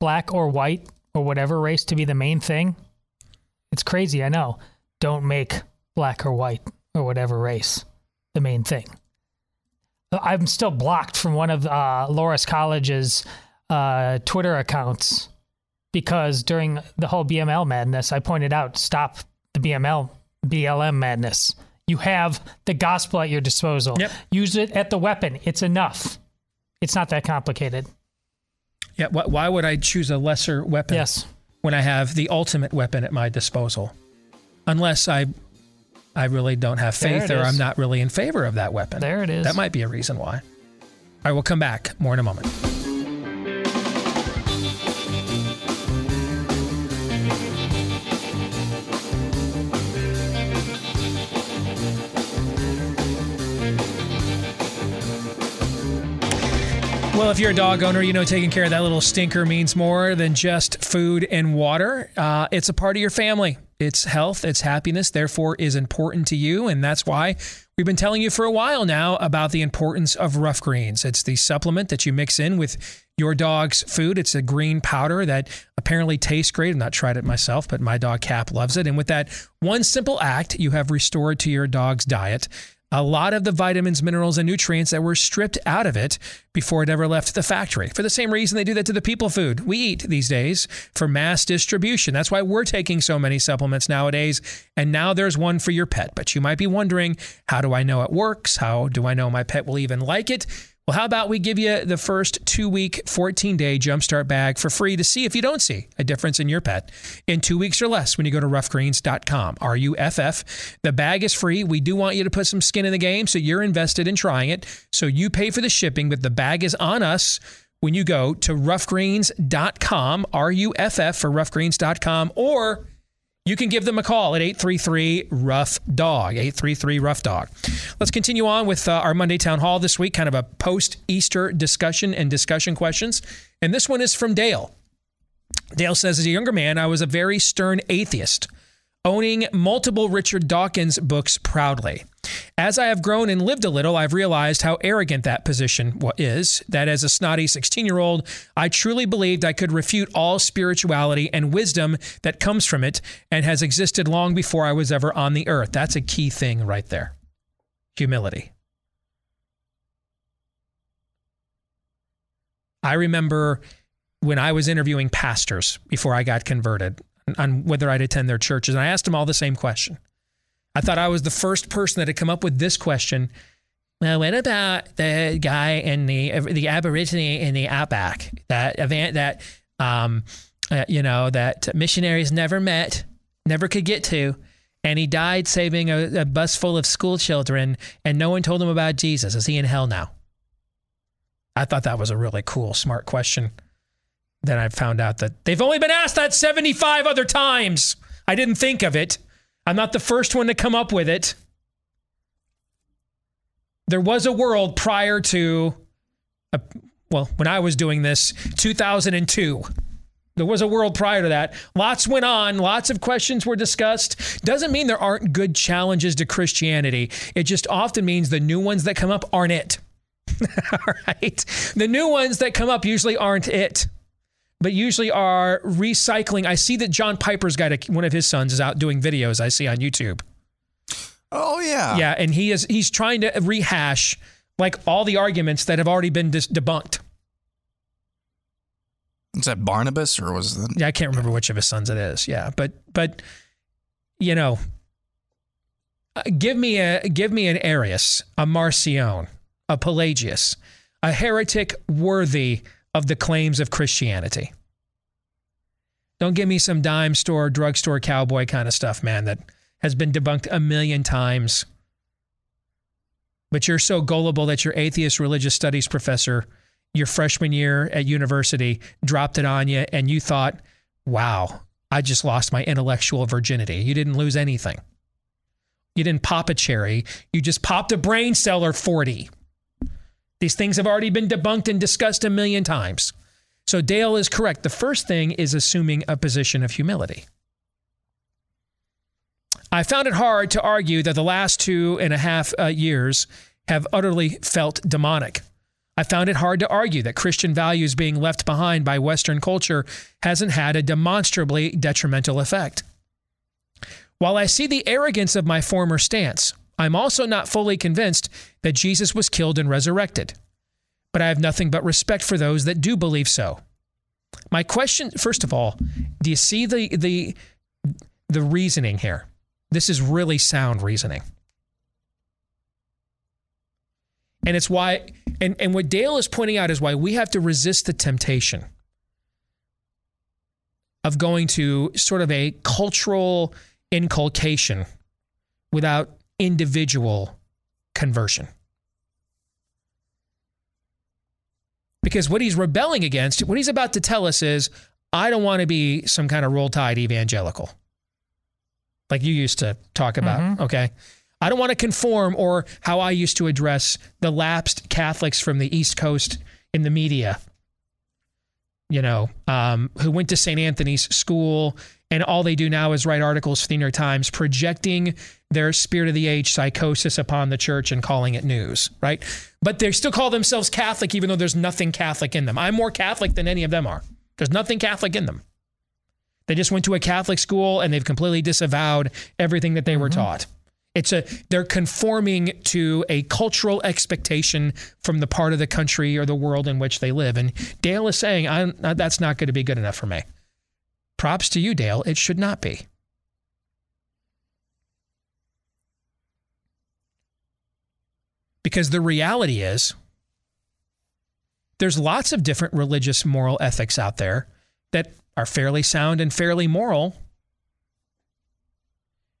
black or white or whatever race to be the main thing. It's crazy, I know. Don't make black or white or whatever race the main thing. I'm still blocked from one of uh, Loras College's uh, Twitter accounts because during the whole BML madness, I pointed out stop the BML BLM madness. You have the gospel at your disposal. Yep. Use it at the weapon. It's enough. It's not that complicated. Yeah. Why would I choose a lesser weapon? Yes. When I have the ultimate weapon at my disposal, unless I, I really don't have faith, or I'm not really in favor of that weapon. There it is. That might be a reason why. I will come back more in a moment. Well, if you're a dog owner, you know taking care of that little stinker means more than just food and water. Uh, it's a part of your family. Its health, its happiness, therefore, is important to you. And that's why we've been telling you for a while now about the importance of Ruff Greens. It's the supplement that you mix in with your dog's food. It's a green powder that apparently tastes great. I've not tried it myself, but my dog Cap loves it. And with that one simple act, you have restored to your dog's diet a lot of the vitamins, minerals, and nutrients that were stripped out of it before it ever left the factory. For the same reason they do that to the people food we eat these days for mass distribution. That's why we're taking so many supplements nowadays. And now there's one for your pet. But you might be wondering how do I know it works? How do I know my pet will even like it? Well, how about we give you the first two week, 14 day jumpstart bag for free to see if you don't see a difference in your pet in two weeks or less when you go to ruffgreens.com, R U F F. The bag is free. We do want you to put some skin in the game, so you're invested in trying it. So you pay for the shipping, but the bag is on us when you go to ruffgreens.com, R U F F for ruffgreens.com, or you can give them a call at 833 Ruff Dog. 833 Ruff Dog. Let's continue on with uh, our Monday Town Hall this week, kind of a post Easter discussion and discussion questions. And this one is from Dale. Dale says, As a younger man, I was a very stern atheist, owning multiple Richard Dawkins books proudly. As I have grown and lived a little, I've realized how arrogant that position is. That as a snotty 16 year old, I truly believed I could refute all spirituality and wisdom that comes from it and has existed long before I was ever on the earth. That's a key thing right there humility. I remember when I was interviewing pastors before I got converted on whether I'd attend their churches, and I asked them all the same question. I thought I was the first person that had come up with this question. Well, what about the guy in the the Aborigine in the outback that event that um, uh, you know that missionaries never met, never could get to, and he died saving a, a bus full of school children, and no one told him about Jesus. Is he in hell now? I thought that was a really cool, smart question. Then I found out that they've only been asked that 75 other times. I didn't think of it. I'm not the first one to come up with it. There was a world prior to, a, uh, well, when I was doing this, 2002. There was a world prior to that. Lots went on, lots of questions were discussed. Doesn't mean there aren't good challenges to Christianity. It just often means the new ones that come up aren't it. All right. The new ones that come up usually aren't it, but usually are recycling. I see that John Piper's got a, one of his sons is out doing videos I see on YouTube. Oh yeah. Yeah, and he is he's trying to rehash like all the arguments that have already been dis- debunked. Is that Barnabas or was that? Yeah, I can't remember which of his sons it is. Yeah, but but you know, uh, give me a give me an Arius, a Marcion, a Pelagius, a heretic worthy of the claims of Christianity. Don't give me some dime store, drugstore cowboy kind of stuff, man, that has been debunked a million times. But you're so gullible that your atheist religious studies professor your freshman year at university dropped it on you and you thought, wow, I just lost my intellectual virginity. You didn't lose anything. You didn't pop a cherry, you just popped a brain cell or 40. These things have already been debunked and discussed a million times. So Dale is correct. The first thing is assuming a position of humility. I found it hard to argue that the last two and a half uh, years have utterly felt demonic. I found it hard to argue that Christian values being left behind by Western culture hasn't had a demonstrably detrimental effect. While I see the arrogance of my former stance, I'm also not fully convinced that Jesus was killed and resurrected. But I have nothing but respect for those that do believe so. My question, first of all, do you see the the the reasoning here? This is really sound reasoning. And it's why, and, and what Dale is pointing out is why we have to resist the temptation of going to sort of a cultural inculcation without individual conversion. Because what he's rebelling against, what he's about to tell us is, I don't want to be some kind of roll tide evangelical, like you used to talk about. Mm-hmm. Okay. I don't want to conform or how I used to address the lapsed Catholics from the East Coast in the media, you know, um, who went to St. Anthony's school and all they do now is write articles for the New York Times projecting their spirit of the age psychosis upon the church and calling it news, right? But they still call themselves Catholic even though there's nothing Catholic in them. I'm more Catholic than any of them are. There's nothing Catholic in them. They just went to a Catholic school and they've completely disavowed everything that they mm-hmm. were taught. It's a they're conforming to a cultural expectation from the part of the country or the world in which they live. And Dale is saying, I'm, that's not going to be good enough for me. Props to you, Dale. It should not be. Because the reality is, there's lots of different religious moral ethics out there that are fairly sound and fairly moral.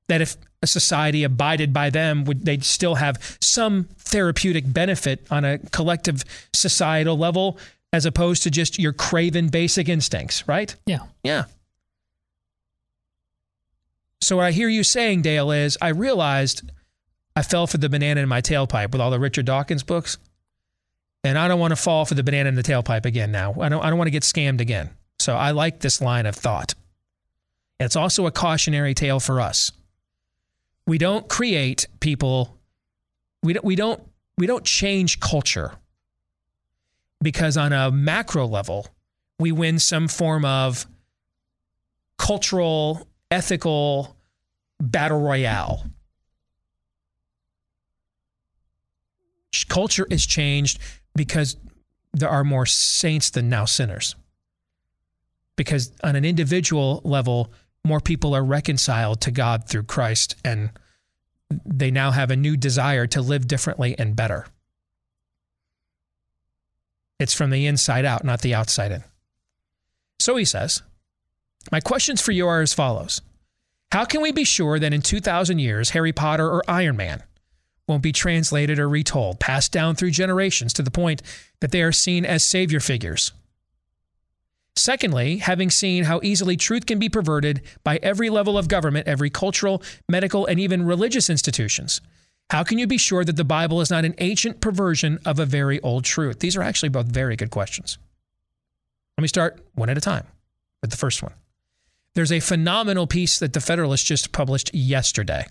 That if a society abided by them, would they'd still have some therapeutic benefit on a collective societal level, as opposed to just your craven basic instincts, right? Yeah. Yeah. So what I hear you saying, Dale, is I realized I fell for the banana in my tailpipe with all the Richard Dawkins books. And I don't want to fall for the banana in the tailpipe again now. I don't I don't want to get scammed again. So I like this line of thought. It's also a cautionary tale for us we don't create people we don't we don't we don't change culture because on a macro level we win some form of cultural ethical battle royale culture is changed because there are more saints than now sinners because on an individual level more people are reconciled to God through Christ and they now have a new desire to live differently and better. It's from the inside out, not the outside in. So he says, My questions for you are as follows How can we be sure that in 2,000 years, Harry Potter or Iron Man won't be translated or retold, passed down through generations to the point that they are seen as savior figures? Secondly, having seen how easily truth can be perverted by every level of government, every cultural, medical, and even religious institutions, how can you be sure that the Bible is not an ancient perversion of a very old truth? These are actually both very good questions. Let me start one at a time. with the first one. There's a phenomenal piece that the Federalist just published yesterday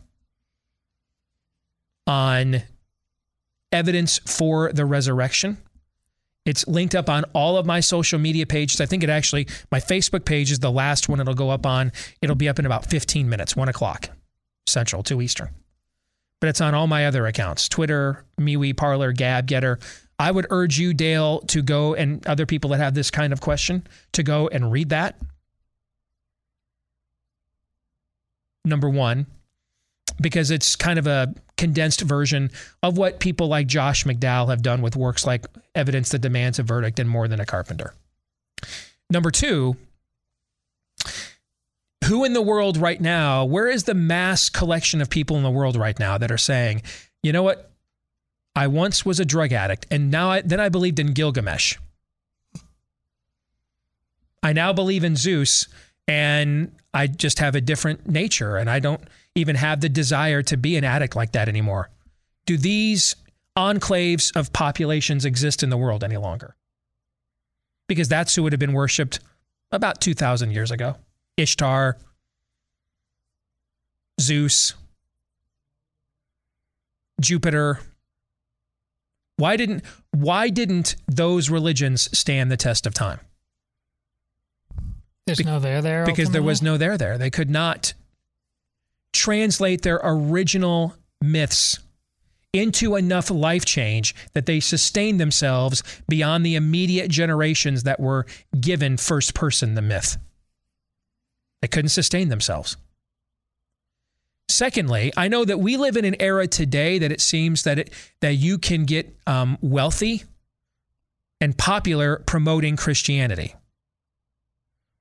on evidence for the resurrection. It's linked up on all of my social media pages. I think it actually, my Facebook page is the last one it'll go up on. It'll be up in about 15 minutes, one o'clock Central, 2 Eastern. But it's on all my other accounts Twitter, MeWe, Parler, Gab, Gettr. I would urge you, Dale, to go and other people that have this kind of question to go and read that. Number one, because it's kind of a condensed version of what people like Josh McDowell have done with works like Evidence That Demands a Verdict and More Than a Carpenter. Number two, who in the world right now, where is the mass collection of people in the world right now that are saying, you know what? I once was a drug addict and now I, then I believed in Gilgamesh. I now believe in Zeus and I just have a different nature and I don't even have the desire to be an addict like that anymore. Do these enclaves of populations exist in the world any longer? Because that's who would have been worshiped about 2,000 years ago Ishtar, Zeus, Jupiter. Why didn't, why didn't those religions stand the test of time? There's Be- no there there. Because ultimately? there was no there there. They could not translate their original myths into enough life change that they sustained themselves beyond the immediate generations that were given first person the myth. They couldn't sustain themselves. Secondly, I know that we live in an era today that it seems that it that you can get um, wealthy and popular promoting Christianity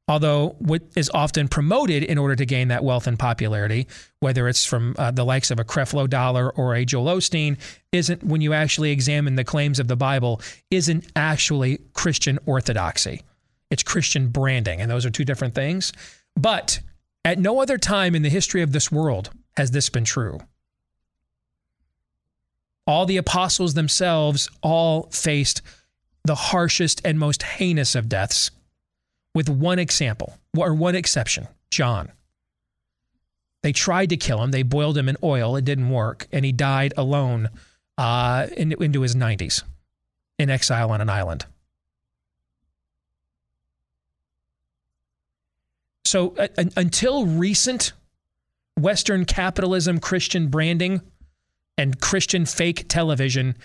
although what is often promoted in order to gain that wealth and popularity, whether it's from uh, the likes of a Creflo Dollar or a Joel Osteen, isn't when you actually examine the claims of the Bible, isn't actually Christian orthodoxy. It's Christian branding, and those are two different things. But at no other time in the history of this world has this been true. All the apostles themselves all faced the harshest and most heinous of deaths with one example or one exception John. They tried to kill him. They boiled him in oil. It didn't work. And he died alone uh, in, into his 90s in exile on an island. So uh, until recent Western capitalism, Christian branding, and Christian fake television,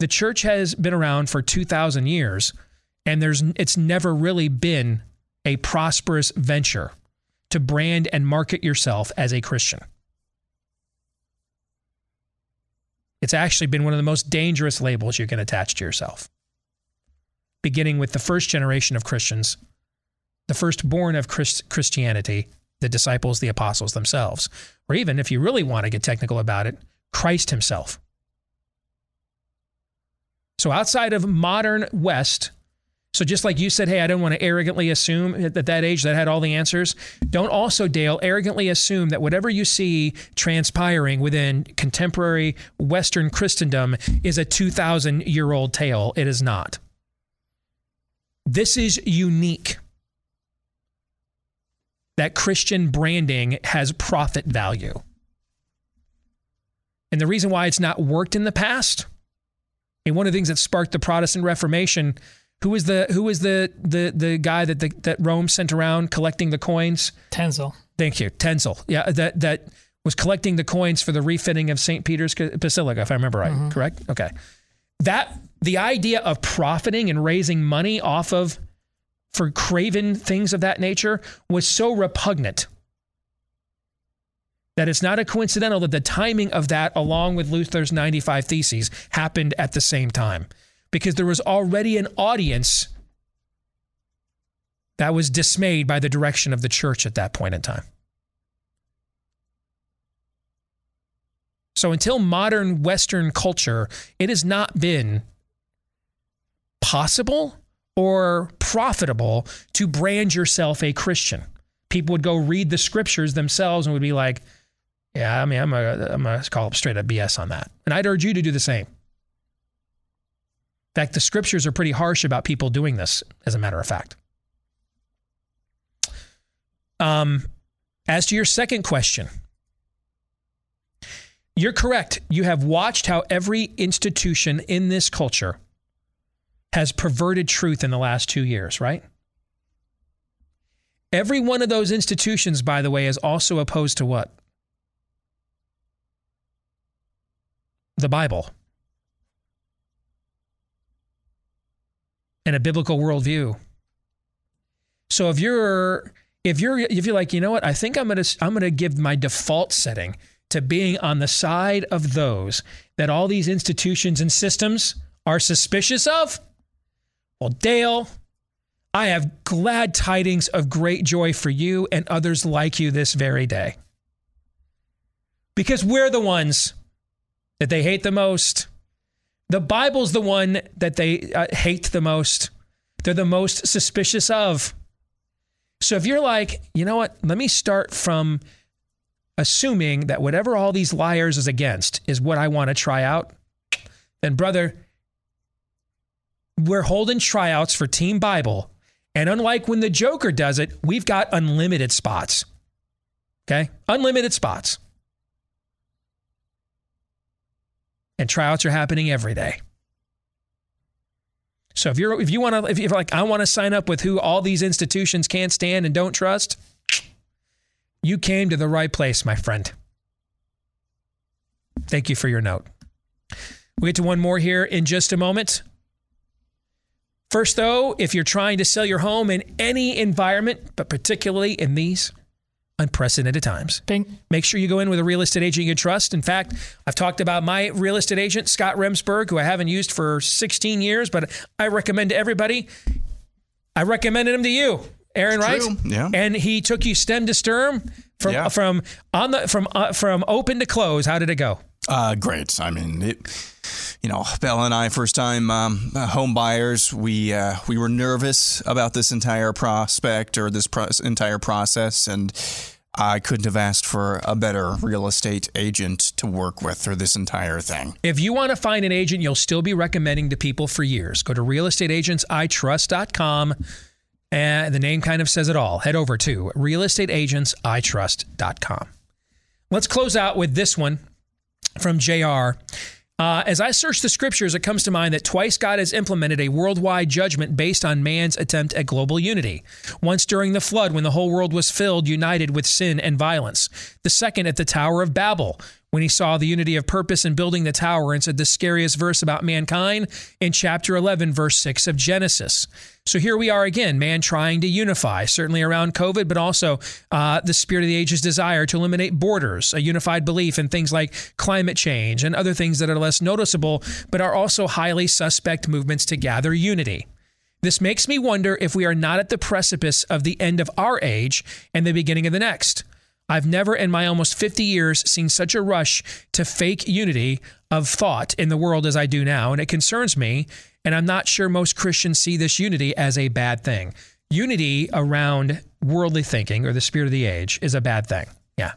the church has been around for 2,000 years, and there's it's never really been a prosperous venture to brand and market yourself as a Christian. It's actually been one of the most dangerous labels you can attach to yourself. Beginning with the first generation of Christians, the firstborn of Christ- Christianity, the disciples, the apostles themselves, or even if you really want to get technical about it, Christ himself. So outside of modern West, so just like you said, hey, I don't want to arrogantly assume at that age that had all the answers. Don't also, Dale, arrogantly assume that whatever you see transpiring within contemporary Western Christendom is a 2,000 year old tale. It is not. This is unique. That Christian branding has profit value. And the reason why it's not worked in the past, and one of the things that sparked the Protestant Reformation who was the who was the the the guy that the, that Rome sent around collecting the coins? Tetzel. Thank you, Tetzel. Yeah, that that was collecting the coins for the refitting of St. Peter's Basilica, if I remember right. Mm-hmm. Correct? Okay. That the idea of profiting and raising money off of for craven things of that nature was so repugnant that it's not a coincidental that the timing of that, along with Luther's 95 Theses, happened at the same time because there was already an audience that was dismayed by the direction of the church at that point in time. So until modern Western culture, it has not been possible or profitable to brand yourself a Christian. People would go read the scriptures themselves and would be like, yeah, I mean, I'm going to call up straight up BS on that. And I'd urge you to do the same. In fact, the scriptures are pretty harsh about people doing this, as a matter of fact. Um, as to your second question, you're correct. You have watched how every institution in this culture has perverted truth in the last two years, right? Every one of those institutions, by the way, is also opposed to what? The Bible. And a biblical worldview. So if you're if you're if you're like, you know what, I think I'm gonna I'm gonna give my default setting to being on the side of those that all these institutions and systems are suspicious of. Well, Dale, I have glad tidings of great joy for you and others like you this very day. Because we're the ones that they hate the most. The Bible's the one that they uh, hate the most. They're the most suspicious of. So if you're like, you know what, let me start from assuming that whatever all these liars is against is what I want to try out, then brother, we're holding tryouts for Team Bible. And unlike when the Joker does it, we've got unlimited spots. Okay? Unlimited spots. And tryouts are happening every day. So if you're if you want to if you're like I want to sign up with who all these institutions can't stand and don't trust, you came to the right place, my friend. Thank you for your note. We'll get to one more here in just a moment. First, though, if you're trying to sell your home in any environment, but particularly in these unprecedented times, Bing. make sure you go in with a real estate agent you can trust. In fact, I've talked about my real estate agent, Scott Remsburg, who I haven't used for 16 years, but I recommend to everybody. I recommended him to you. Aaron, It's right? true, yeah. And he took you stem to stern from Yeah. from on the from uh, from open to close. How did it go? Uh, great. I mean, it, you know, Bella and I, first time um, uh, home buyers, we uh, we were nervous about this entire prospect or this pro- entire process, and I couldn't have asked for a better real estate agent to work with through this entire thing. If you want to find an agent you'll still be recommending to people for years, go to realestateagentsitrust.com. And the name kind of says it all. Head over to realestateagentsitrust.com. Let's close out with this one from JR. Uh, as I search the scriptures, it comes to mind that twice God has implemented a worldwide judgment based on man's attempt at global unity. Once during the flood, when the whole world was filled, united with sin and violence. The second at the Tower of Babel, when he saw the unity of purpose in building the tower and said the scariest verse about mankind in chapter 11, verse 6 of Genesis. So here we are again, man trying to unify, certainly around COVID, but also uh, the spirit of the age's desire to eliminate borders, a unified belief in things like climate change and other things that are less noticeable, but are also highly suspect movements to gather unity. This makes me wonder if we are not at the precipice of the end of our age and the beginning of the next. I've never in my almost 50 years seen such a rush to fake unity of thought in the world as I do now, and it concerns me. And I'm not sure most Christians see this unity as a bad thing. Unity around worldly thinking or the spirit of the age is a bad thing. Yeah.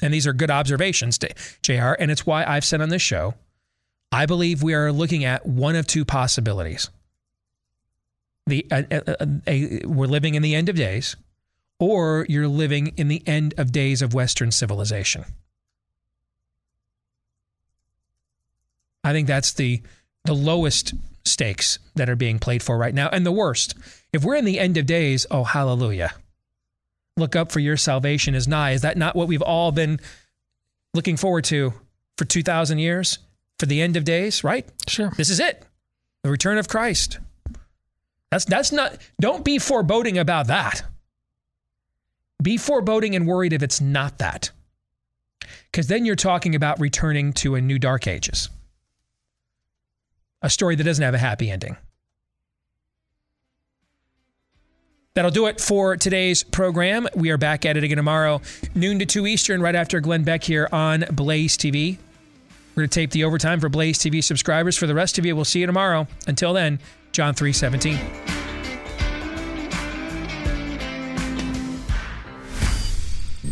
And these are good observations, JR. And it's why I've said on this show, I believe we are looking at one of two possibilities. The, uh, uh, uh, we're living in the end of days, or you're living in the end of days of Western civilization. I think that's the the lowest stakes that are being played for right now, and the worst. If we're in the end of days, oh hallelujah! Look up for your salvation is nigh. Is that not what we've all been looking forward to for two thousand years? For the end of days, right? Sure. This is it. The return of Christ. That's that's not don't be foreboding about that. Be foreboding and worried if it's not that. Because then you're talking about returning to a new dark ages. A story that doesn't have a happy ending. That'll do it for today's program. We are back at it again tomorrow, noon to 2 Eastern, right after Glenn Beck here on Blaze TV. We're going to tape the overtime for Blaze TV subscribers. For the rest of you, we'll see you tomorrow. Until then, John 317.